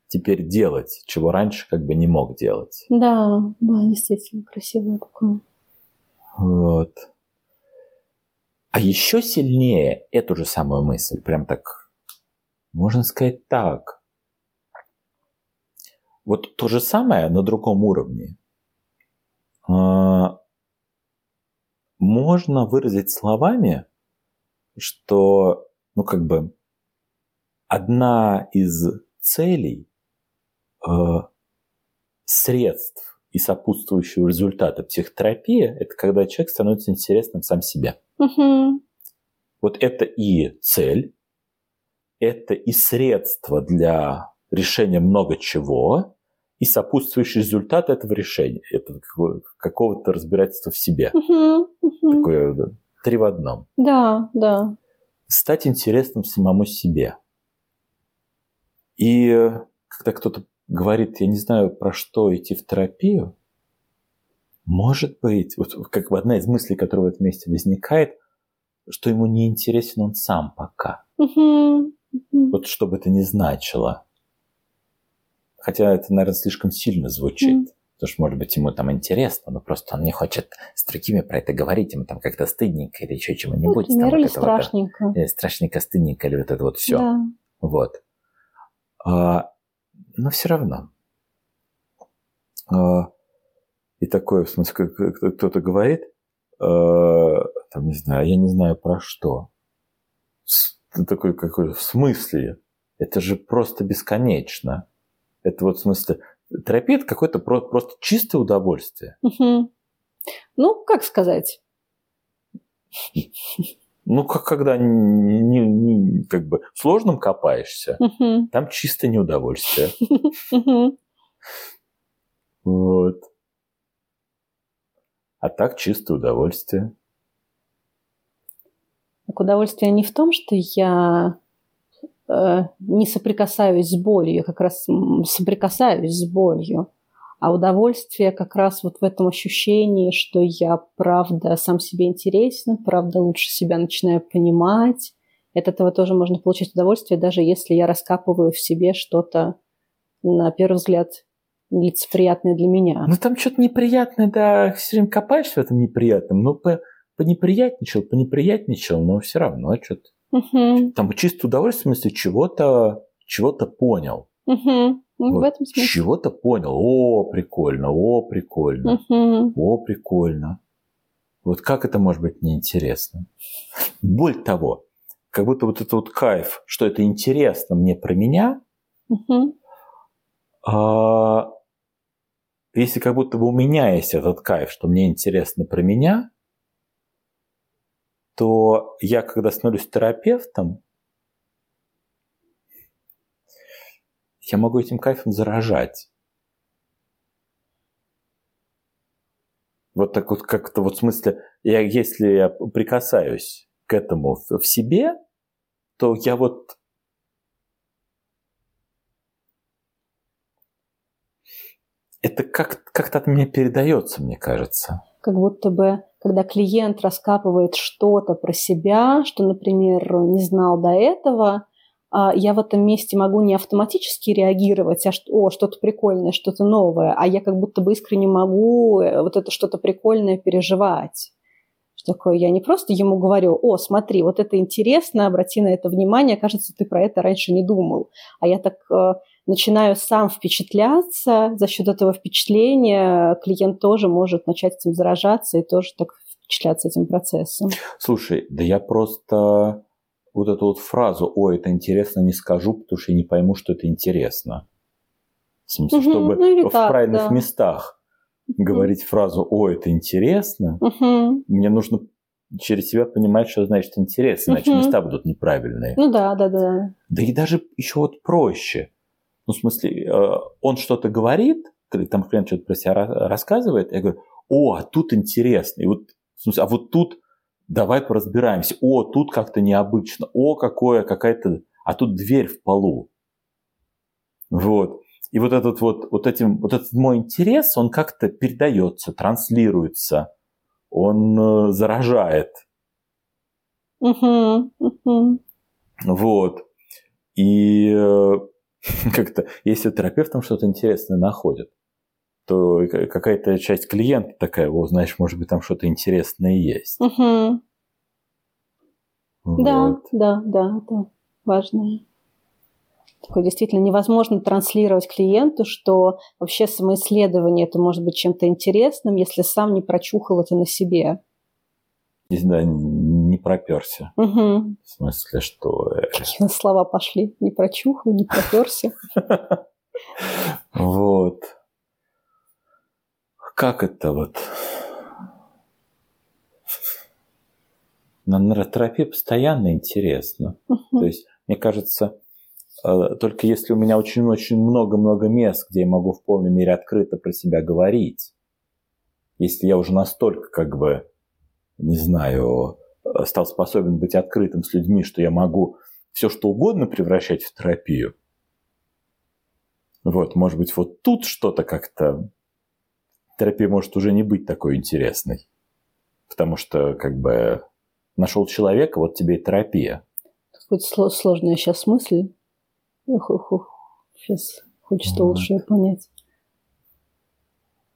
теперь делать, чего раньше как бы не мог делать. Да, да, действительно красивое такое. Вот. А еще сильнее эту же самую мысль, прям так, можно сказать так. Вот то же самое на другом уровне. А, Можно выразить словами, что, ну, как бы, одна из целей э, средств и сопутствующего результата психотерапии – это когда человек становится интересным сам себе. Угу. Вот это и цель, это и средство для решения много чего, и сопутствующий результат этого решения, это какого- какого-то разбирательства в себе. Угу. Угу. Такое да, три в одном. Да, да. Стать интересным самому себе. И э, когда кто-то говорит, я не знаю, про что идти в терапию, может быть, вот как бы одна из мыслей, которая в этом месте возникает, что ему не интересен он сам пока. Угу. Вот что бы это ни значило. Хотя это, наверное, слишком сильно звучит. Мгм. Потому что, может быть, ему там интересно, но просто он не хочет с другими про это говорить, ему там как-то стыдненько или еще чего-нибудь. там Например, или это вот, страшненько. Или страшненько, стыдненько, или вот это вот все. Да. Вот. А, но все равно. А, и такое, в смысле, кто-то говорит, а, там, не знаю, я не знаю про что. Ты такой какой, в смысле? Это же просто бесконечно. Это вот в смысле, терапия это какое-то про- просто чистое удовольствие. Мгм. Ну, как сказать? Ну, как когда не, не, не, как бы в сложном копаешься, Мгм. там чисто неудовольствие. Мгм. Вот. А так чистое удовольствие. Так удовольствие не в том, что я не соприкасаюсь с болью, я как раз соприкасаюсь с болью. А удовольствие как раз вот в этом ощущении, что я правда сам себе интересен, правда лучше себя начинаю понимать. От этого тоже можно получить удовольствие, даже если я раскапываю в себе что-то, на первый взгляд, лицеприятное для меня. Ну, там что-то неприятное, да, все время копаешься в этом неприятном. Ну, по, понеприятничал, понеприятничал, но все равно что-то. Мгм, Там чисто удовольствие, в смысле, чего-то чего-то понял. мгм. Ну, Вот. В этом смысле. Чего-то понял. О, прикольно, о, прикольно, Мгм. о, прикольно. Вот как это может быть неинтересно? Боль того, как будто вот это вот кайф, что это интересно мне про меня, Мгм. а если как будто бы у меня есть этот кайф, что мне интересно про меня, то я, когда становлюсь терапевтом, я могу этим кайфом заражать. Вот так вот как-то вот в смысле, я, если я прикасаюсь к этому в, себе, то я вот это как, как-то от меня передается, мне кажется. как будто бы, когда клиент раскапывает что-то про себя, что, например, не знал до этого, а, я в этом месте могу не автоматически реагировать, а что, о, что-то прикольное, что-то новое, а я как будто бы искренне могу э, вот это что-то прикольное переживать. Что такое? Я не просто ему говорю, о, смотри, вот это интересно, обрати на это внимание, кажется, ты про это раньше не думал. А я так э, начинаю сам впечатляться, за счет этого впечатления клиент тоже может начать этим заражаться и тоже так впечатляться этим процессом. Слушай, да я просто вот эту вот фразу «Ой, это интересно» не скажу, потому что я не пойму, что это интересно. В смысле, чтобы ну в так, правильных да. местах говорить фразу «Ой, это интересно», Мгм. мне нужно через себя понимать, что значит интересно, иначе Мгм. места будут неправильные. Ну да, да, да. Да и даже еще вот проще. Ну, в смысле, э, он что-то говорит, там клиент что-то про себя ра- рассказывает, я говорю, о, а тут интересно. И вот, в смысле, а вот тут давай поразбираемся. О, тут как-то необычно. О, какое, какая-то... А тут дверь в полу. Вот. И вот этот вот, вот этим, вот этот мой интерес, он как-то передается, транслируется, он э, заражает. Мгм, мгм. Вот. И э, как-то, если терапевт там что-то интересное находит, то какая-то часть клиента такая, о, знаешь, может быть, там что-то интересное есть. Да, Вот. да, да, это важно. Такое действительно невозможно транслировать клиенту, что вообще самоисследование это может быть чем-то интересным, если сам не прочухал это на себе. Не знаю, не проперся. Мгм. В смысле, что... э, Какие слова пошли. Не прочухал, не проперся. Вот. Как это вот? На нейротерапии постоянно интересно. То есть, мне кажется, э, только если у меня очень-очень много-много мест, где я могу в полной мере открыто про себя говорить, если я уже настолько, как бы, не знаю, стал способен быть открытым с людьми, что я могу все что угодно превращать в терапию, вот, может быть, вот тут что-то как-то... Терапия может уже не быть такой интересной. Потому что, как бы, нашел человека, вот тебе и терапия. Сло- сложная сейчас мысль. Сейчас хочется Вот. лучше понять.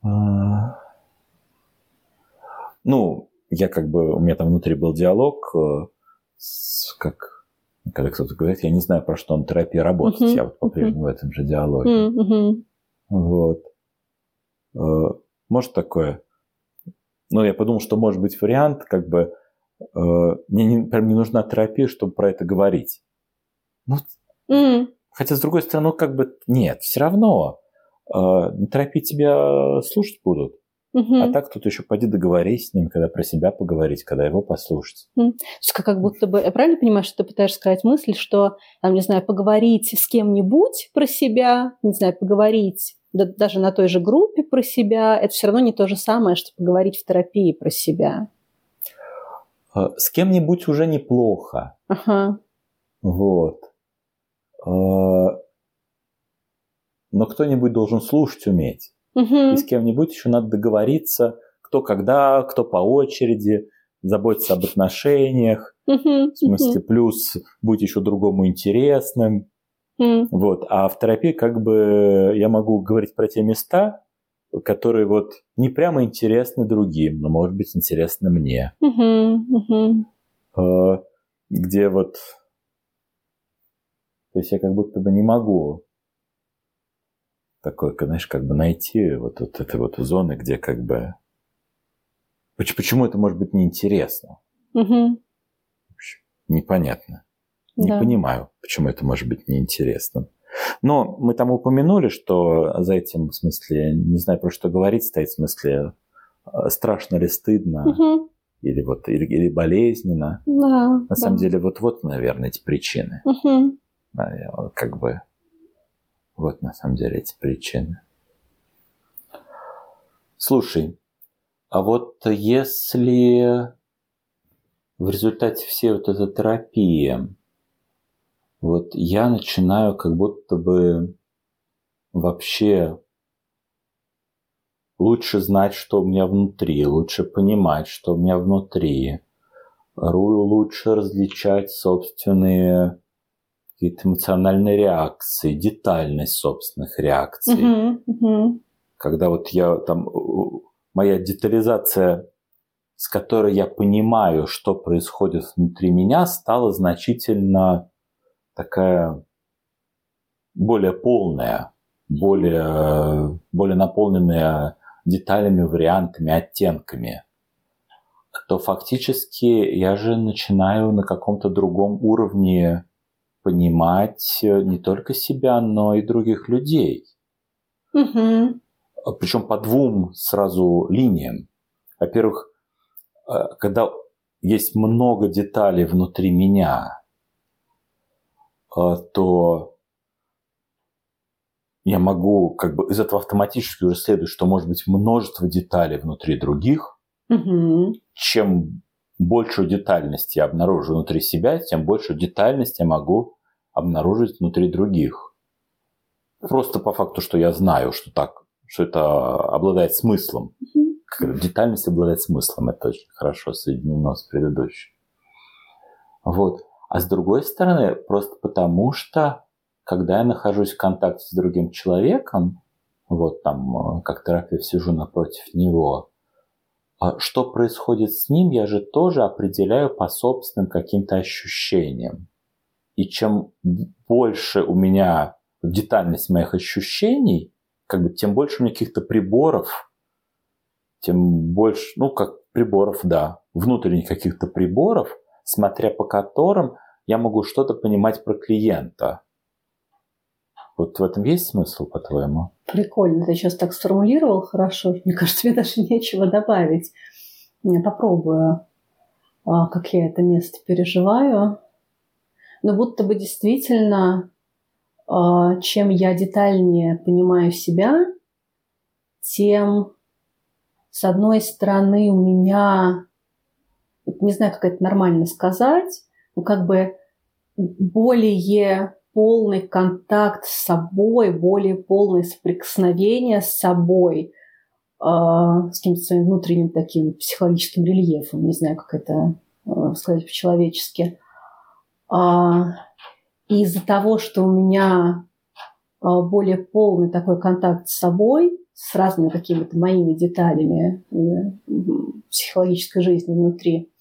А. Ну, я как бы, у меня там внутри был диалог, э, с, как, когда кто-то говорит, я не знаю, про что он терапия работает, Мгм, я вот по-прежнему в этом же диалоге. Мгм. Вот. Э, Может такое? Ну, я подумал, что может быть вариант, как бы, э, мне не, прям не нужна терапия, чтобы про это говорить. Ну, М, хотя, с другой стороны, ну, как бы, нет, все равно на терапии тебя слушать будут. Угу. А так тут еще пойди договорись с ним, когда про себя поговорить, когда его послушать. То есть как будто бы, я правильно понимаю, что ты пытаешься сказать мысль, что, там, не знаю, поговорить с кем-нибудь про себя, не знаю, поговорить да, даже на той же группе про себя, это все равно не то же самое, что поговорить в терапии про себя. А, С кем-нибудь уже неплохо. Ага. Вот. А, Но кто-нибудь должен слушать уметь. Мгм. И с кем-нибудь еще надо договориться, кто когда, кто по очереди, заботиться об отношениях. Мгм. В смысле, плюс быть еще другому интересным. Мгм. Вот. А в терапии как бы я могу говорить про те места, которые вот не прямо интересны другим, но, может быть, интересны мне. Мгм. Э, Где вот... То есть я как будто бы не могу такой, знаешь, как бы найти вот, вот этой вот зоны, где как бы... Поч- Почему это может быть неинтересно? Мгм. Непонятно. Не Да. понимаю, почему это может быть неинтересным. Но мы там упомянули, что за этим, в смысле, не знаю, про что говорить, стоит в смысле, э, страшно ли, стыдно, Мгм. или, вот, или, или болезненно. Да. На да. самом деле, вот-вот, наверное, эти причины. Вот как бы... Вот на самом деле эти причины. Слушай, а вот если в результате всей вот этой терапии вот я начинаю как будто бы вообще лучше знать, что у меня внутри, лучше понимать, что у меня внутри, лучше различать собственные какие-то эмоциональные реакции, детальность собственных реакций. Мгм. Мгм. Когда вот я там, моя детализация, с которой я понимаю, что происходит внутри меня, стала значительно такая более полная, более, более наполненная деталями, вариантами, оттенками, то фактически я же начинаю на каком-то другом уровне понимать э, не только себя, но и других людей. Мгм. Причем по двум сразу линиям. Во-первых, э, когда есть много деталей внутри меня, э, то я могу как бы из этого автоматически уже следует, что может быть множество деталей внутри других. Мгм. Чем большую детальность я обнаружу внутри себя, тем большую детальность я могу обнаружить внутри других. Просто по факту, что я знаю, что так, что это обладает смыслом. Детальность обладает смыслом. Это очень хорошо соединено с предыдущим. Вот. А с другой стороны, просто потому что, когда я нахожусь в контакте с другим человеком, вот там, э, как терапевт сижу напротив него, а что происходит с ним, я же тоже определяю по собственным каким-то ощущениям. И чем больше у меня детальность моих ощущений, как бы тем больше у меня каких-то приборов, тем больше, ну, как приборов, да, внутренних каких-то приборов, смотря по которым я могу что-то понимать про клиента. Вот в этом есть смысл, по-твоему? Прикольно, ты сейчас так сформулировал хорошо. Мне кажется, мне даже нечего добавить. Я попробую, а, как я это место переживаю. Но будто бы действительно, а, чем я детальнее понимаю себя, тем, с одной стороны, у меня, не знаю, как это нормально сказать, ну, как бы более полный контакт с собой, более полное соприкосновение с собой, э, с каким-то своим внутренним таким психологическим рельефом, не знаю, как это э, сказать по-человечески. А, из-за того, что у меня э, более полный такой контакт с собой, с разными какими-то моими деталями э, психологической жизни внутри,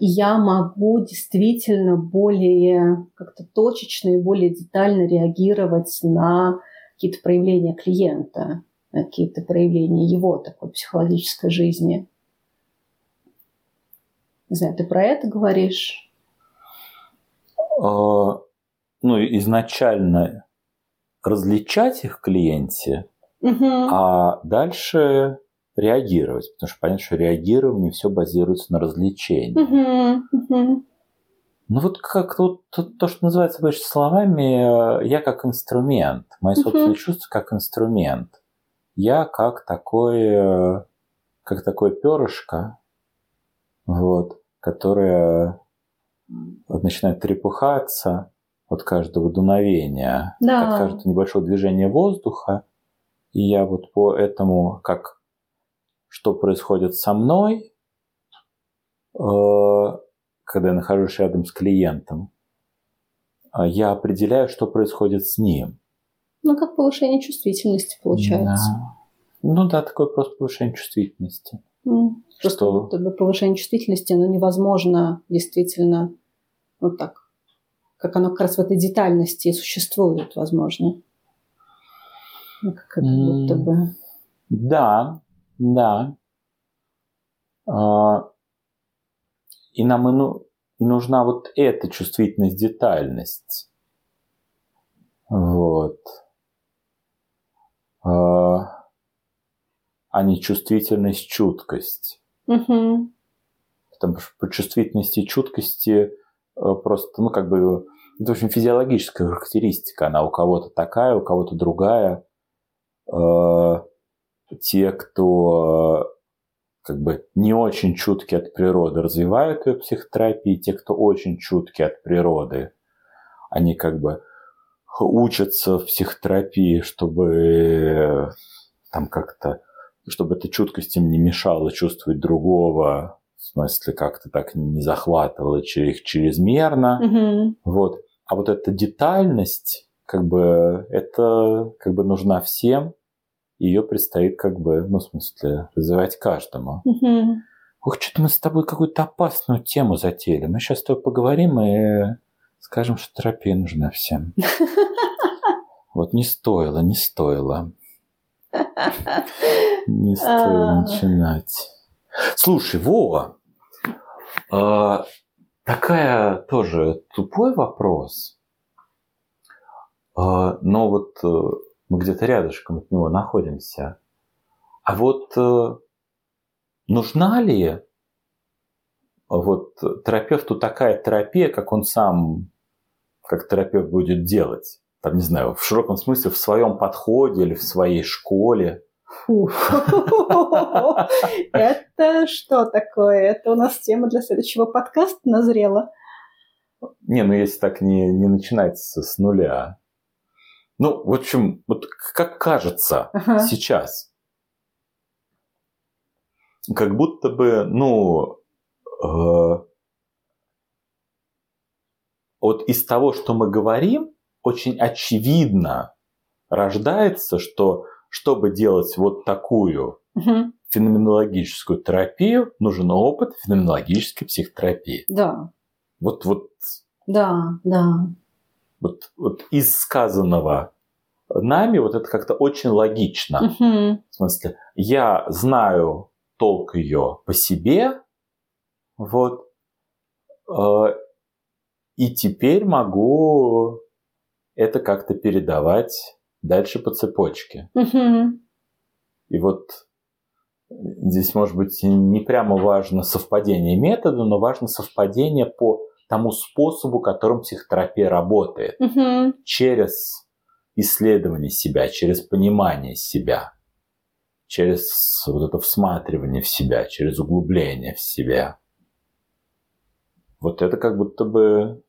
я могу действительно более как-то точечно и более детально реагировать на какие-то проявления клиента, на какие-то проявления его такой психологической жизни. Не знаю, ты про это говоришь? А, Ну, изначально различать их клиенте, Угу. а дальше реагировать, потому что понятно, что реагирование все базируется на развлечении. Угу, угу. Ну вот как то, то, то, что называется больше словами, э, я как инструмент, мои собственные uh-huh. чувства как инструмент. Я как такое, как такое перышко, вот, которое начинает трепыхаться от каждого дуновения, да. от каждого небольшого движения воздуха. И я вот по этому, как что происходит со мной, э, когда я нахожусь рядом с клиентом, а я определяю, что происходит с ним. Ну, как повышение чувствительности получается. Да. Ну да, такое просто повышение чувствительности. Mm. Просто что... повышение чувствительности, оно невозможно действительно вот так, как оно как раз в этой детальности существует, возможно. Ну, как mm. будто бы. Да, да. А, и нам и, ну, и нужна вот эта чувствительность, детальность. Вот. А, а не чувствительность, чуткость. Угу. Потому что по чувствительности и чуткости э, просто, ну, как бы, это, общем, физиологическая характеристика. Она у кого-то такая, у кого-то другая. Э, те, кто как бы не очень чуткие от природы развивают ее психотерапии, те, кто очень чуткие от природы, они как бы учатся в психотерапии, чтобы там как-то, чтобы эта чуткость им не мешала чувствовать другого, в смысле как-то так не захватывала их чрезмерно. Mm-hmm. Вот. А вот эта детальность, как бы, это как бы нужна всем, ее предстоит как бы, ну, в смысле, развивать каждому. Угу. Ох, что-то мы с тобой какую-то опасную тему затеяли. Мы сейчас с тобой поговорим и скажем, что терапия нужна всем. Вот не стоило, не стоило. Не стоило начинать. Слушай, Вова, а, такая тоже тупой вопрос. А, но вот э, мы где-то рядышком от него находимся. А вот э, нужна ли вот терапевту такая терапия, как он сам, как терапевт будет делать? Там, не знаю, в широком смысле, в своем подходе или в своей школе. Это что такое? Это у нас тема для следующего подкаста назрела. Не, ну если так не, не начинать с нуля. Ну, в общем, вот как кажется ага. сейчас, как будто бы, ну, э, вот из того, что мы говорим, очень очевидно рождается, что чтобы делать вот такую угу. феноменологическую терапию, нужен опыт феноменологической психотерапии. Да. Вот, вот. Да, да вот, вот из сказанного нами вот это как-то очень логично. Угу. В смысле, я знаю толк ее по себе, вот, э, и теперь могу это как-то передавать дальше по цепочке. Угу. И вот здесь, может быть, не прямо важно совпадение метода, но важно совпадение по тому способу, которым психотерапия работает. Угу. Через исследование себя, через понимание себя, через вот это всматривание в себя, через углубление в себя. Вот это как будто бы...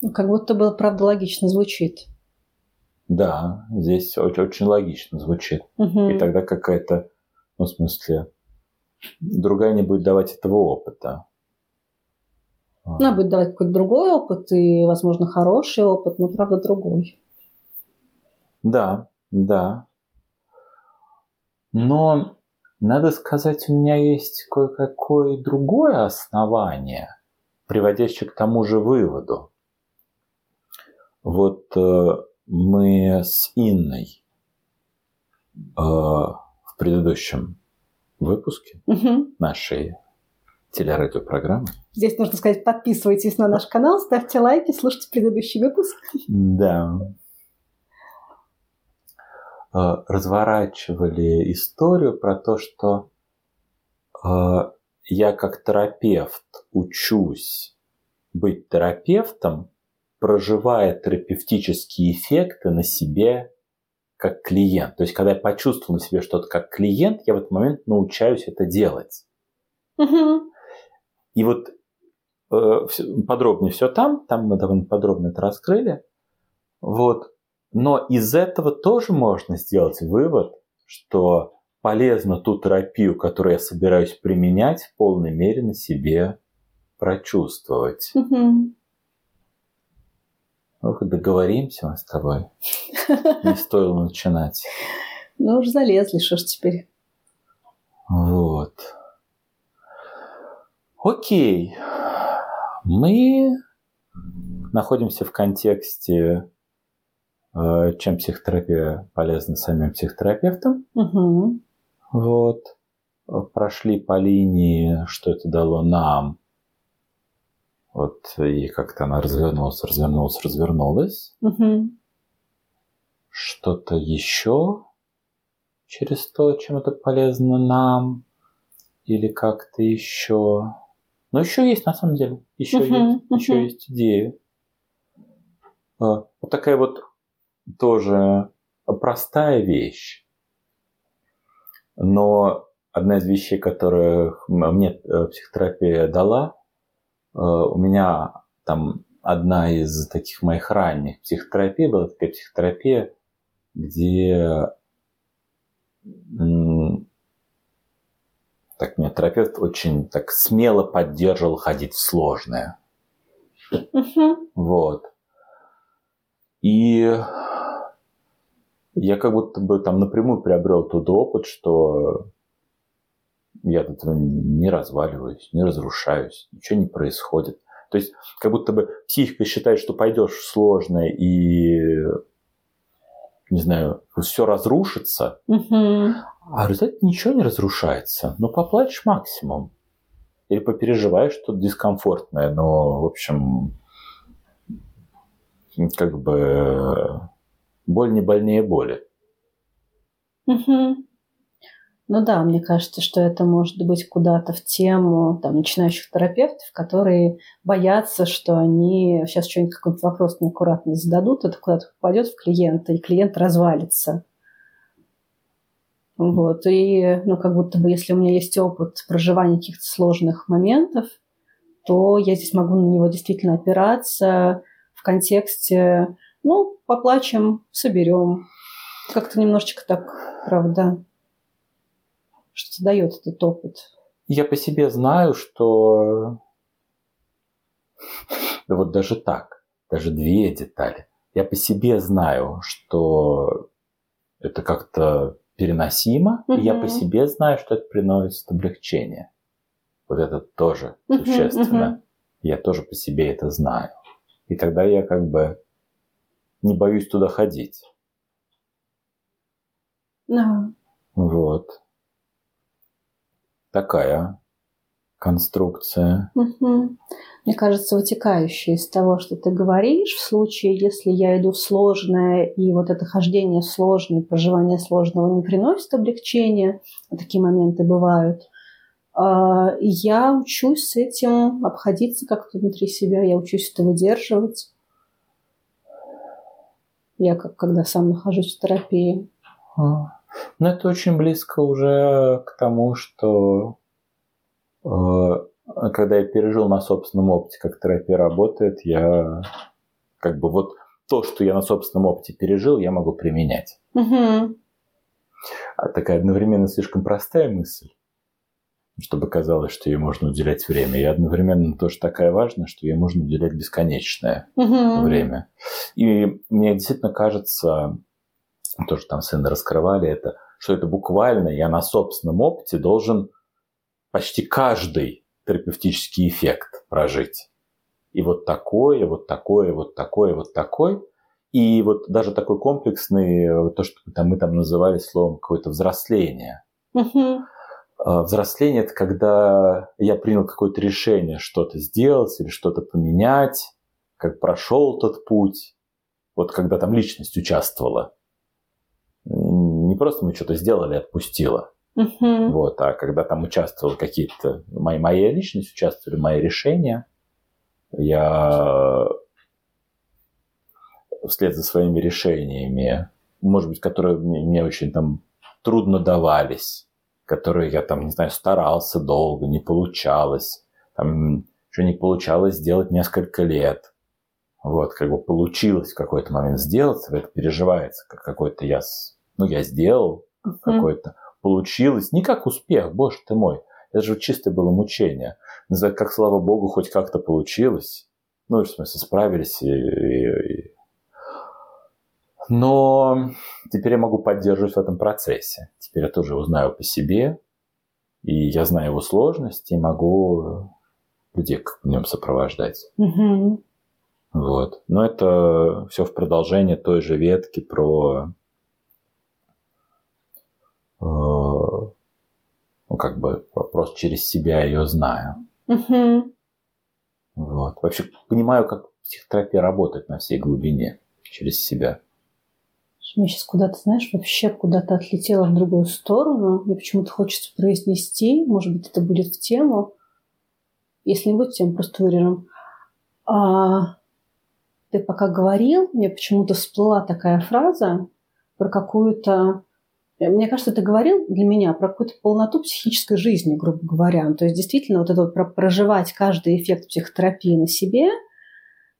Ну, как будто бы, правда, логично звучит. Да, здесь очень, очень логично звучит. Угу. И тогда какая-то, ну, в смысле, другая не будет давать этого опыта. Она будет давать какой-то другой опыт, и, возможно, хороший опыт, но, правда, другой. Да, да. Но, надо сказать, у меня есть кое-какое другое основание, приводящее к тому же выводу. Вот э, мы с Инной э, в предыдущем выпуске угу. нашей телерадиопрограммы. Здесь нужно сказать, подписывайтесь на наш канал, ставьте лайки, слушайте предыдущий выпуск. Да. разворачивали историю про то, что я как терапевт учусь быть терапевтом, проживая терапевтические эффекты на себе как клиент. То есть, когда я почувствовал на себе что-то как клиент, я в этот момент научаюсь это делать. Угу. И вот э, подробнее все там, там мы довольно подробно это раскрыли. Вот. Но из этого тоже можно сделать вывод, что полезно ту терапию, которую я собираюсь применять, в полной мере на себе прочувствовать. Угу. Ох, договоримся мы с тобой. Не стоило начинать. Ну уж залезли, что ж теперь. Вот. Окей. Мы находимся в контексте, э, чем психотерапия полезна самим психотерапевтам. Угу. Вот. Прошли по линии, что это дало нам, вот и как-то она развернулась, развернулась, развернулась. Угу. Что-то еще через то, чем это полезно нам, или как-то еще. Но еще есть на самом деле, еще угу, есть, угу. еще есть идея. А, вот такая вот тоже простая вещь, но одна из вещей, которых мне э, психотерапия дала, Э, у меня там одна из таких моих ранних психотерапий была такая психотерапия, где так меня терапевт очень так смело поддерживал ходить в сложное. Угу. Вот. И я как будто бы там напрямую приобрел тот опыт, что я от этого не разваливаюсь, не разрушаюсь, ничего не происходит. То есть как будто бы психика считает, что пойдешь в сложное и, не знаю, все разрушится, угу. а в результате ничего не разрушается. Ну, поплачешь максимум. Или попереживаешь что-то дискомфортное, но, в общем, как бы боль не больнее боли. Угу. Ну да, мне кажется, что это может быть куда-то в тему там, начинающих терапевтов, которые боятся, что они сейчас что-нибудь какой-то вопрос неаккуратно зададут, это куда-то попадет в клиента, и клиент развалится. Вот. И, ну, как будто бы, если у меня есть опыт проживания каких-то сложных моментов, то я здесь могу на него действительно опираться в контексте, ну, поплачем, соберем. Как-то немножечко так, правда, что дает этот опыт? Я по себе знаю, что... Да вот даже так, даже две детали. Я по себе знаю, что это как-то переносимо, угу. и я по себе знаю, что это приносит облегчение. Вот это тоже угу, существенно. Угу. Я тоже по себе это знаю. И тогда я как бы не боюсь туда ходить. Да. Вот такая конструкция. Угу. Мне кажется, вытекающая из того, что ты говоришь, в случае, если я иду в сложное, и вот это хождение в сложное, проживание сложного не приносит облегчения, а такие моменты бывают, а, я учусь с этим обходиться как-то внутри себя, я учусь это выдерживать. Я как когда сам нахожусь в терапии. А. Но это очень близко уже к тому, что э, когда я пережил на собственном опыте, как терапия работает, я как бы вот то, что я на собственном опыте пережил, я могу применять. Угу. А такая одновременно слишком простая мысль, чтобы казалось, что ей можно уделять время. И одновременно тоже такая важная, что ей можно уделять бесконечное угу. время. И мне действительно кажется, тоже там сына раскрывали это, что это буквально я на собственном опыте должен почти каждый терапевтический эффект прожить. И вот такое, вот такое, вот такое, вот такое. И вот даже такой комплексный, то, что там, мы там называли словом какое-то взросление. Угу. Взросление – это когда я принял какое-то решение что-то сделать или что-то поменять, как прошел тот путь, вот когда там личность участвовала не просто мы что-то сделали и отпустила. Мгм. Вот, а когда там участвовали какие-то, мои, моя личность участвовали, мои решения, я вслед за своими решениями, может быть, которые мне, мне очень там трудно давались, которые я там, не знаю, старался долго, не получалось, там, что не получалось сделать несколько лет. Вот, как бы получилось в какой-то момент сделать, это переживается, как какой-то я, с- ну, я сделал, Мгм. какой-то получилось. Не как успех, боже ты мой. Это же чисто было мучение. Называть, как слава богу, хоть как-то получилось. Ну, в смысле, справились. И, и- и- Но теперь я могу поддерживать в этом процессе. Теперь я тоже его знаю по себе. И я знаю его сложности, и могу людей в нем сопровождать. Мгм. Вот. Но это все в продолжение той же ветки про ну, как бы просто через себя ее знаю. Мгм. Вот. Вообще понимаю, как психотерапия работает на всей глубине через себя. Мне сейчас куда-то, знаешь, вообще куда-то отлетело в другую сторону. Мне почему-то хочется произнести, может быть, это будет в тему. Если не будет в тему, просто вырежем. А, ты пока говорил, мне почему-то всплыла такая фраза про какую-то... Мне кажется, ты говорил для меня про какую-то полноту психической жизни, грубо говоря. То есть действительно вот это вот про проживать каждый эффект психотерапии на себе –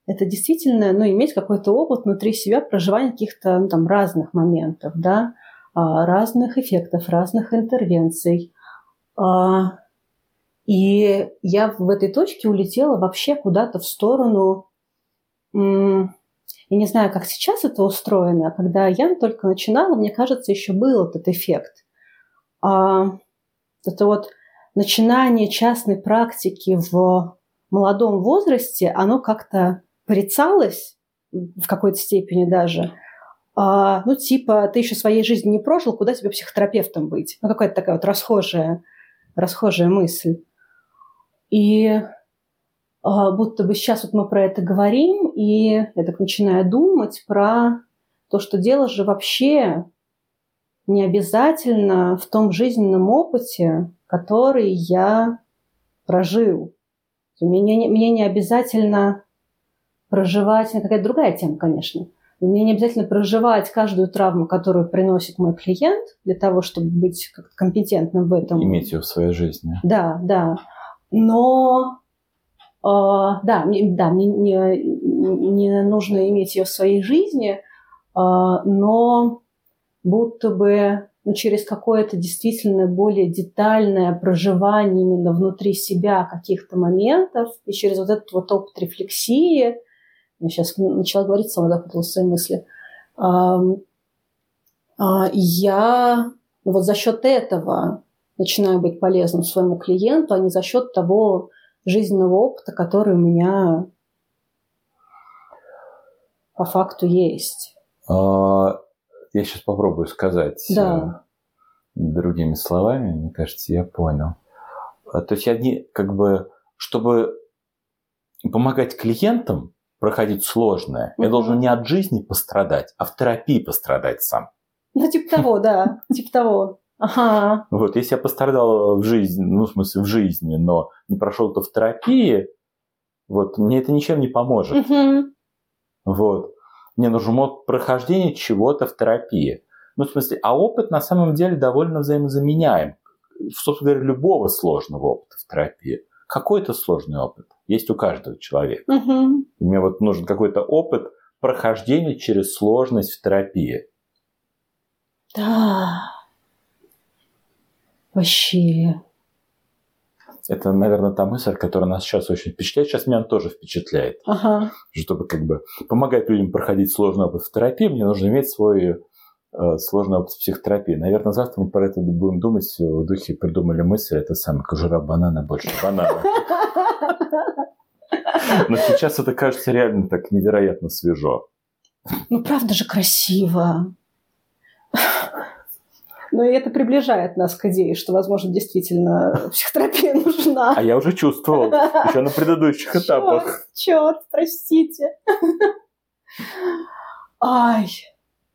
это действительно, ну, иметь какой-то опыт внутри себя проживания каких-то ну, там разных моментов, да, а, разных эффектов, разных интервенций. А, И я в этой точке улетела вообще куда-то в сторону, я не знаю, как сейчас это устроено, а когда я только начинала, мне кажется, еще был этот эффект. А, Это вот начинание частной практики в молодом возрасте, оно как-то порицалось в какой-то степени даже. А, ну, типа, ты еще своей жизни не прожил, куда тебе психотерапевтом быть? Ну, какая-то такая вот расхожая, расхожая мысль. И будто бы сейчас вот мы про это говорим, и я так начинаю думать про то, что дело же вообще не обязательно в том жизненном опыте, который я прожил. Мне не, мне не обязательно проживать, это какая-то другая тема, конечно. Мне не обязательно проживать каждую травму, которую приносит мой клиент, для того, чтобы быть как-то компетентным в этом. Иметь ее в своей жизни. Да, да. Но да, мне, да, мне не, не нужно иметь ее в своей жизни, э, но будто бы ну, через какое-то действительно более детальное проживание именно внутри себя каких-то моментов и через вот этот вот опыт рефлексии, я сейчас начала говорить, сама запуталась в свои мысли, а, а, я вот за счет этого начинаю быть полезным своему клиенту, а не за счет того жизненного опыта, который у меня по факту есть. А, Я сейчас попробую сказать Да. э, другими словами. Мне кажется, я понял. А, То есть я не как бы, чтобы помогать клиентам проходить сложное, я Мгм. должен не от жизни пострадать, а в терапии пострадать сам. Ну, типа того, да, типа того. Ага. Вот, если я пострадал в жизни, ну, в смысле, в жизни, но не прошел это в терапии, вот, мне это ничем не поможет. Мгм. Вот. Мне нужен опыт прохождения чего-то в терапии. Ну, в смысле, а опыт на самом деле довольно взаимозаменяем. Собственно говоря, любого сложного опыта в терапии. Какой-то сложный опыт есть у каждого человека. И мне вот нужен какой-то опыт прохождения через сложность в терапии. Да. Вообще. Это, наверное, та мысль, которая нас сейчас очень впечатляет. Сейчас меня она тоже впечатляет. Ага. Чтобы как бы помогать людям проходить сложный опыт в терапии, мне нужно иметь свой э, сложный опыт психотерапии. Наверное, завтра мы про это будем думать. В духе придумали мысль, это самое, кожура банана больше банана. Но сейчас это кажется реально так невероятно свежо. Ну, правда же красиво. Но и это приближает нас к идее, что, возможно, действительно психотерапия нужна. А я уже чувствовал, еще на предыдущих этапах. Черт, простите. Ай,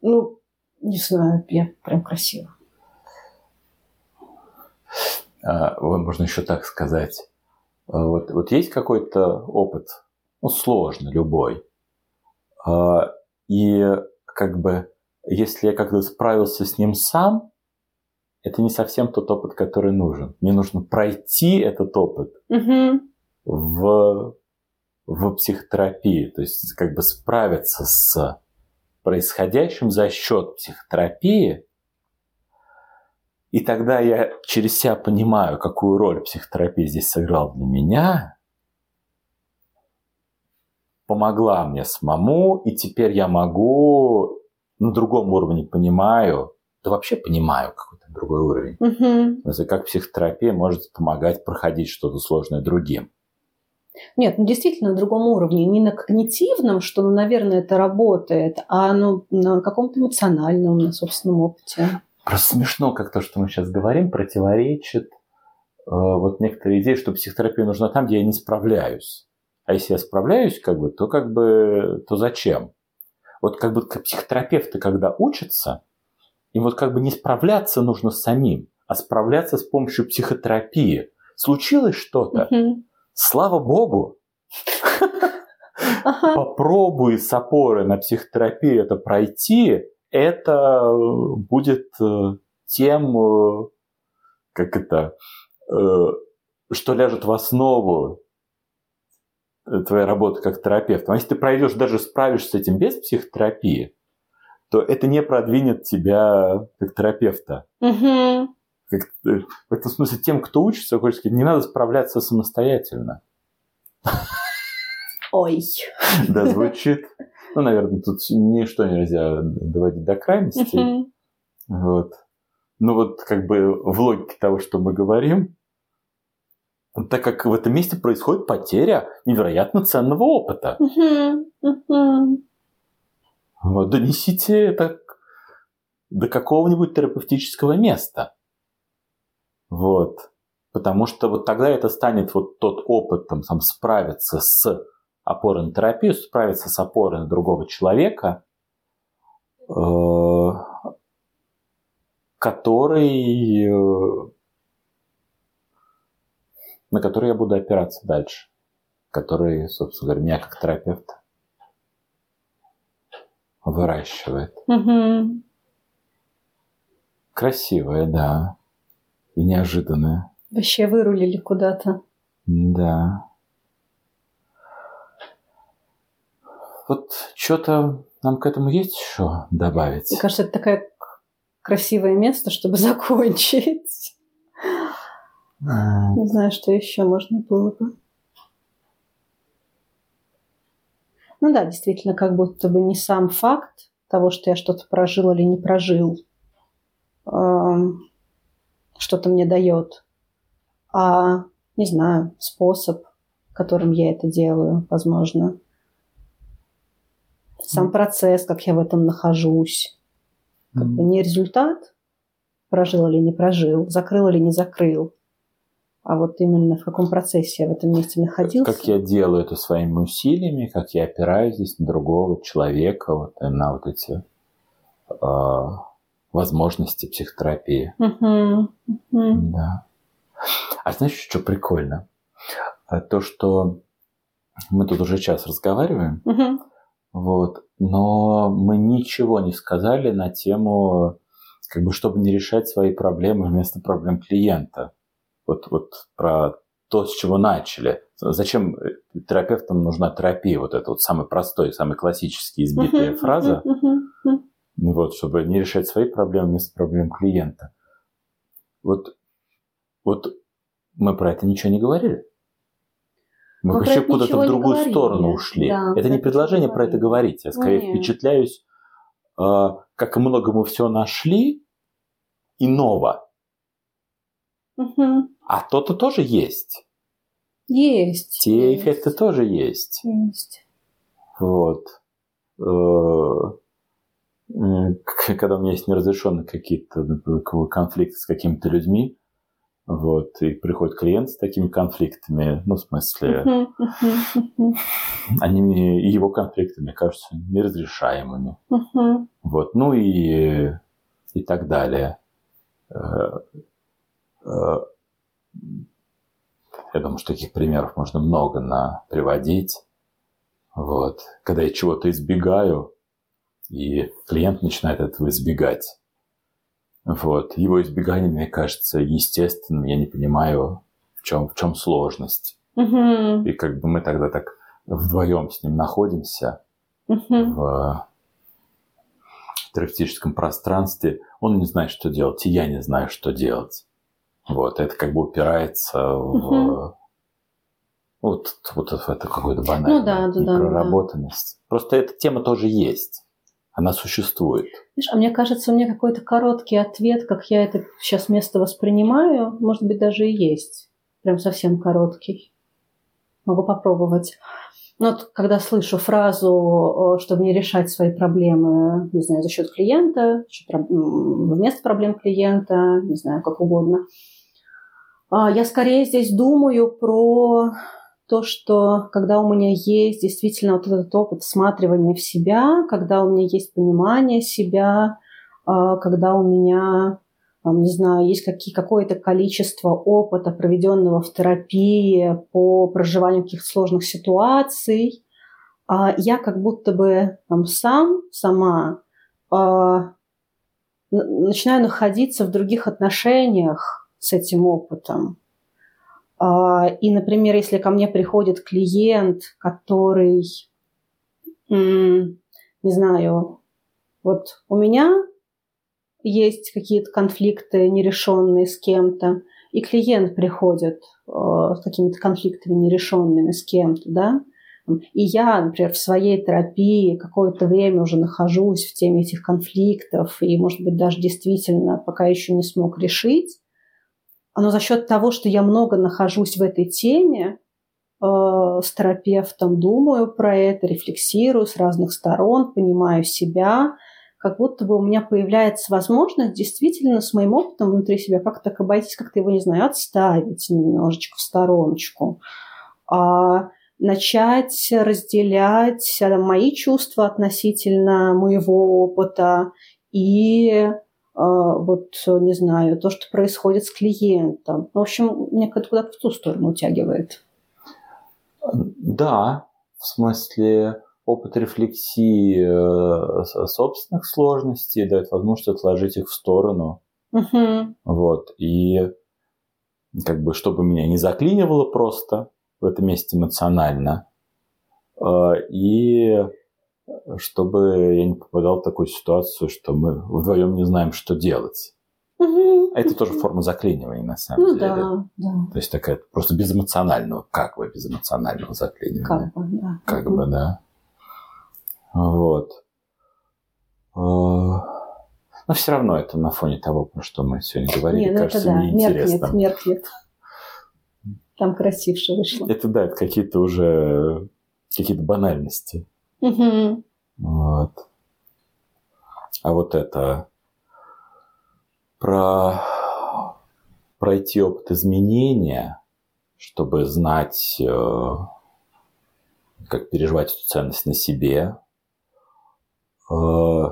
ну, Не знаю, я прям красиво. А, можно еще так сказать. А, вот, вот есть какой-то опыт, ну, сложный, любой. А, и как бы, если я как-то справился с ним сам, это не совсем тот опыт, который нужен. Мне нужно пройти этот опыт угу. в, в психотерапии, то есть как бы справиться с происходящим за счет психотерапии, и тогда я через себя понимаю, какую роль психотерапия здесь сыграла для меня, помогла мне самому, и теперь я могу на другом уровне понимаю, да вообще понимаю какой-то другой уровень. Угу. Смысле, как психотерапия может помогать проходить что-то сложное другим. Нет, ну действительно на другом уровне, не на когнитивном, что, ну, наверное, это работает, а ну, на каком-то эмоциональном, на собственном опыте. Просто смешно, как то, что мы сейчас говорим, противоречит э, вот некоторые идеи, что психотерапия нужна там, где я не справляюсь. А если я справляюсь, как бы, то как бы, то зачем? Вот как бы психотерапевты, когда учатся, им вот как бы не справляться нужно самим, а справляться с помощью психотерапии. Случилось что-то, Угу. слава богу, Ага. попробуй с опорой на психотерапию это пройти, это будет э, тем, э, как это, э, что ляжет в основу э, твоей работы как терапевта. А если ты пройдешь, даже справишься с этим без психотерапии, то это не продвинет тебя как терапевта. Угу. Как, э, в этом смысле тем, кто учится, хочется сказать, не надо справляться самостоятельно. Ой. Да, звучит. Ну, наверное, тут ничто нельзя доводить до крайности. Мгм. Вот. Ну вот как бы в логике того, что мы говорим, так как в этом месте происходит потеря невероятно ценного опыта. Мгм. Мгм. Донесите это до какого-нибудь терапевтического места. Вот. Потому что вот тогда это станет вот тот опыт, там, сам справиться с опорой на терапию, справиться с опорой на другого человека, э, который, э, на который я буду опираться дальше, который, собственно говоря, меня как терапевта выращивает. Мгм. Красивая, да. И неожиданная. Вообще вырулили куда-то. Да. Вот что-то нам к этому есть еще добавить? Мне кажется, это такое красивое место, чтобы закончить. А, Не знаю, что еще можно было бы. Ну да, действительно, как будто бы не сам факт того, что я что-то прожил или не прожил, эм, что-то мне дает, а, не знаю, способ, которым я это делаю, возможно. Сам процесс, как я в этом нахожусь. Как бы не результат, прожил или не прожил, закрыл или не закрыл, а вот именно в каком процессе я в этом месте находился. Как я делаю это своими усилиями, как я опираюсь здесь на другого человека, вот, и на вот эти а, возможности психотерапии. Да. А знаешь, что прикольно? А То, что мы тут уже час разговариваем, вот, но мы ничего не сказали на тему, как бы, чтобы не решать свои проблемы вместо проблем клиента. Вот, вот про то, с чего начали. Зачем терапевтам нужна терапия? Вот это вот самый простой, самый классический избитая фраза. Ну Вот, чтобы не решать свои проблемы вместо проблем клиента. Вот, вот мы про это ничего не говорили. Мы, Мы вообще куда-то в другую говорили. сторону ушли. Да, это не предложение про это говорить. Я скорее Нет. впечатляюсь, э, как много мы все нашли иного. Мгм. А то-то тоже есть. Есть. Те есть, эффекты тоже есть. Есть. Вот. Э, Когда у меня есть неразрешенные какие-то конфликты с какими-то людьми, Вот, и приходит клиент с такими конфликтами, ну, в смысле, они мне, и его конфликты, мне кажутся неразрешаемыми. Вот, ну и, и так далее. Я думаю, что таких примеров можно много на приводить. Вот. Когда я чего-то избегаю, и клиент начинает этого избегать. Вот. Его избегание, мне кажется, естественным. Я не понимаю, в чем, в чем сложность. Мгм, И как бы мы тогда так вдвоем с ним находимся мгм. в терапевтическом пространстве. Он не знает, что делать, и я не знаю, что делать. Вот. Это как бы упирается в... Мгм. Вот, вот в это какую-то банальную Ну да, да, да, да. непроработанность. Просто эта тема тоже есть. Она существует. Знаешь, а мне кажется, у меня какой-то короткий ответ, как я это сейчас место воспринимаю, может быть, даже и есть. Прям совсем короткий. Могу попробовать. Ну, вот, когда слышу фразу, чтобы не решать свои проблемы, не знаю, за счет клиента, вместо проблем клиента, не знаю, как угодно, я скорее здесь думаю про то, что когда у меня есть действительно вот этот опыт всматривания в себя, когда у меня есть понимание себя, а, когда у меня, не знаю, есть какие, какое-то количество опыта, проведенного в терапии по проживанию каких-то сложных ситуаций, а, я как будто бы там, сам, сама а, начинаю находиться в других отношениях с этим опытом. А, И, например, если ко мне приходит клиент, который, не знаю, вот у меня есть какие-то конфликты нерешенные с кем-то, и клиент приходит э, с какими-то конфликтами нерешенными с кем-то, да, и я, например, в своей терапии какое-то время уже нахожусь в теме этих конфликтов, и, может быть, даже действительно пока еще не смог решить, но за счет того, что я много нахожусь в этой теме, э, с терапевтом думаю про это, рефлексирую с разных сторон, понимаю себя, как будто бы у меня появляется возможность действительно с моим опытом внутри себя как-то так обойтись, как-то его, не знаю, отставить немножечко в стороночку, а начать разделять э, мои чувства относительно моего опыта и вот, не знаю, то, что происходит с клиентом. В общем, меня куда-то в ту сторону утягивает. Да, в смысле опыт рефлексии э, собственных сложностей дает возможность отложить их в сторону. Мгм. Вот. И как бы, чтобы меня не заклинивало просто в этом месте эмоционально, э, и чтобы я не попадал в такую ситуацию, что мы вдвоем не знаем, что делать. А это тоже форма заклинивания, на самом Ну деле. да, да, То есть такая просто безэмоционального, как бы безэмоционального заклинивания. как бы, да. Как Мгм. бы, да. Вот. Э, Но все равно это на фоне того, про что мы сегодня говорили, Не, ну это кажется да, неинтересно. меркнет, меркнет. Там красивше вышло. Это да, это какие-то уже какие-то банальности. Мгм. Вот. А вот это про пройти опыт изменения, чтобы знать, э, как переживать эту ценность на себе, э,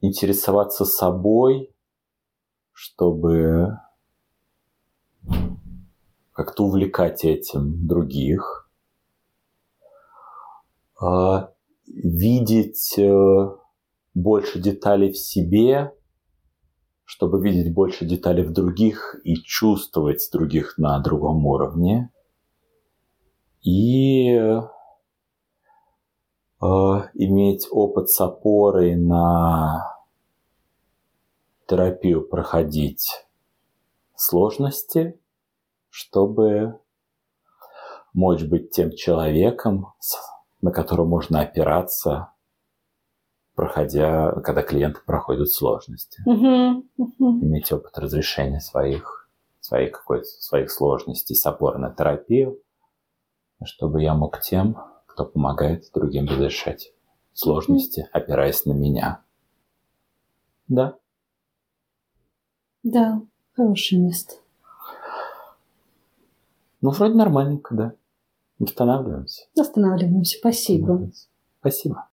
интересоваться собой, чтобы как-то увлекать этим других, э, видеть э, больше деталей в себе, чтобы видеть больше деталей в других и чувствовать других на другом уровне. И э, иметь опыт с опорой на терапию проходить сложности, чтобы мочь быть тем человеком, на которого можно опираться, проходя, когда клиенты проходят сложности. Мгм. Мгм. Иметь опыт разрешения своих, своих, какой-то, своих сложностей с опорой на терапию, чтобы я мог тем, кто помогает другим разрешать сложности, опираясь на меня. Да. Да, хорошее место. Ну, вроде нормальненько, да. Восстанавливаемся. Останавливаемся. Спасибо. Спасибо.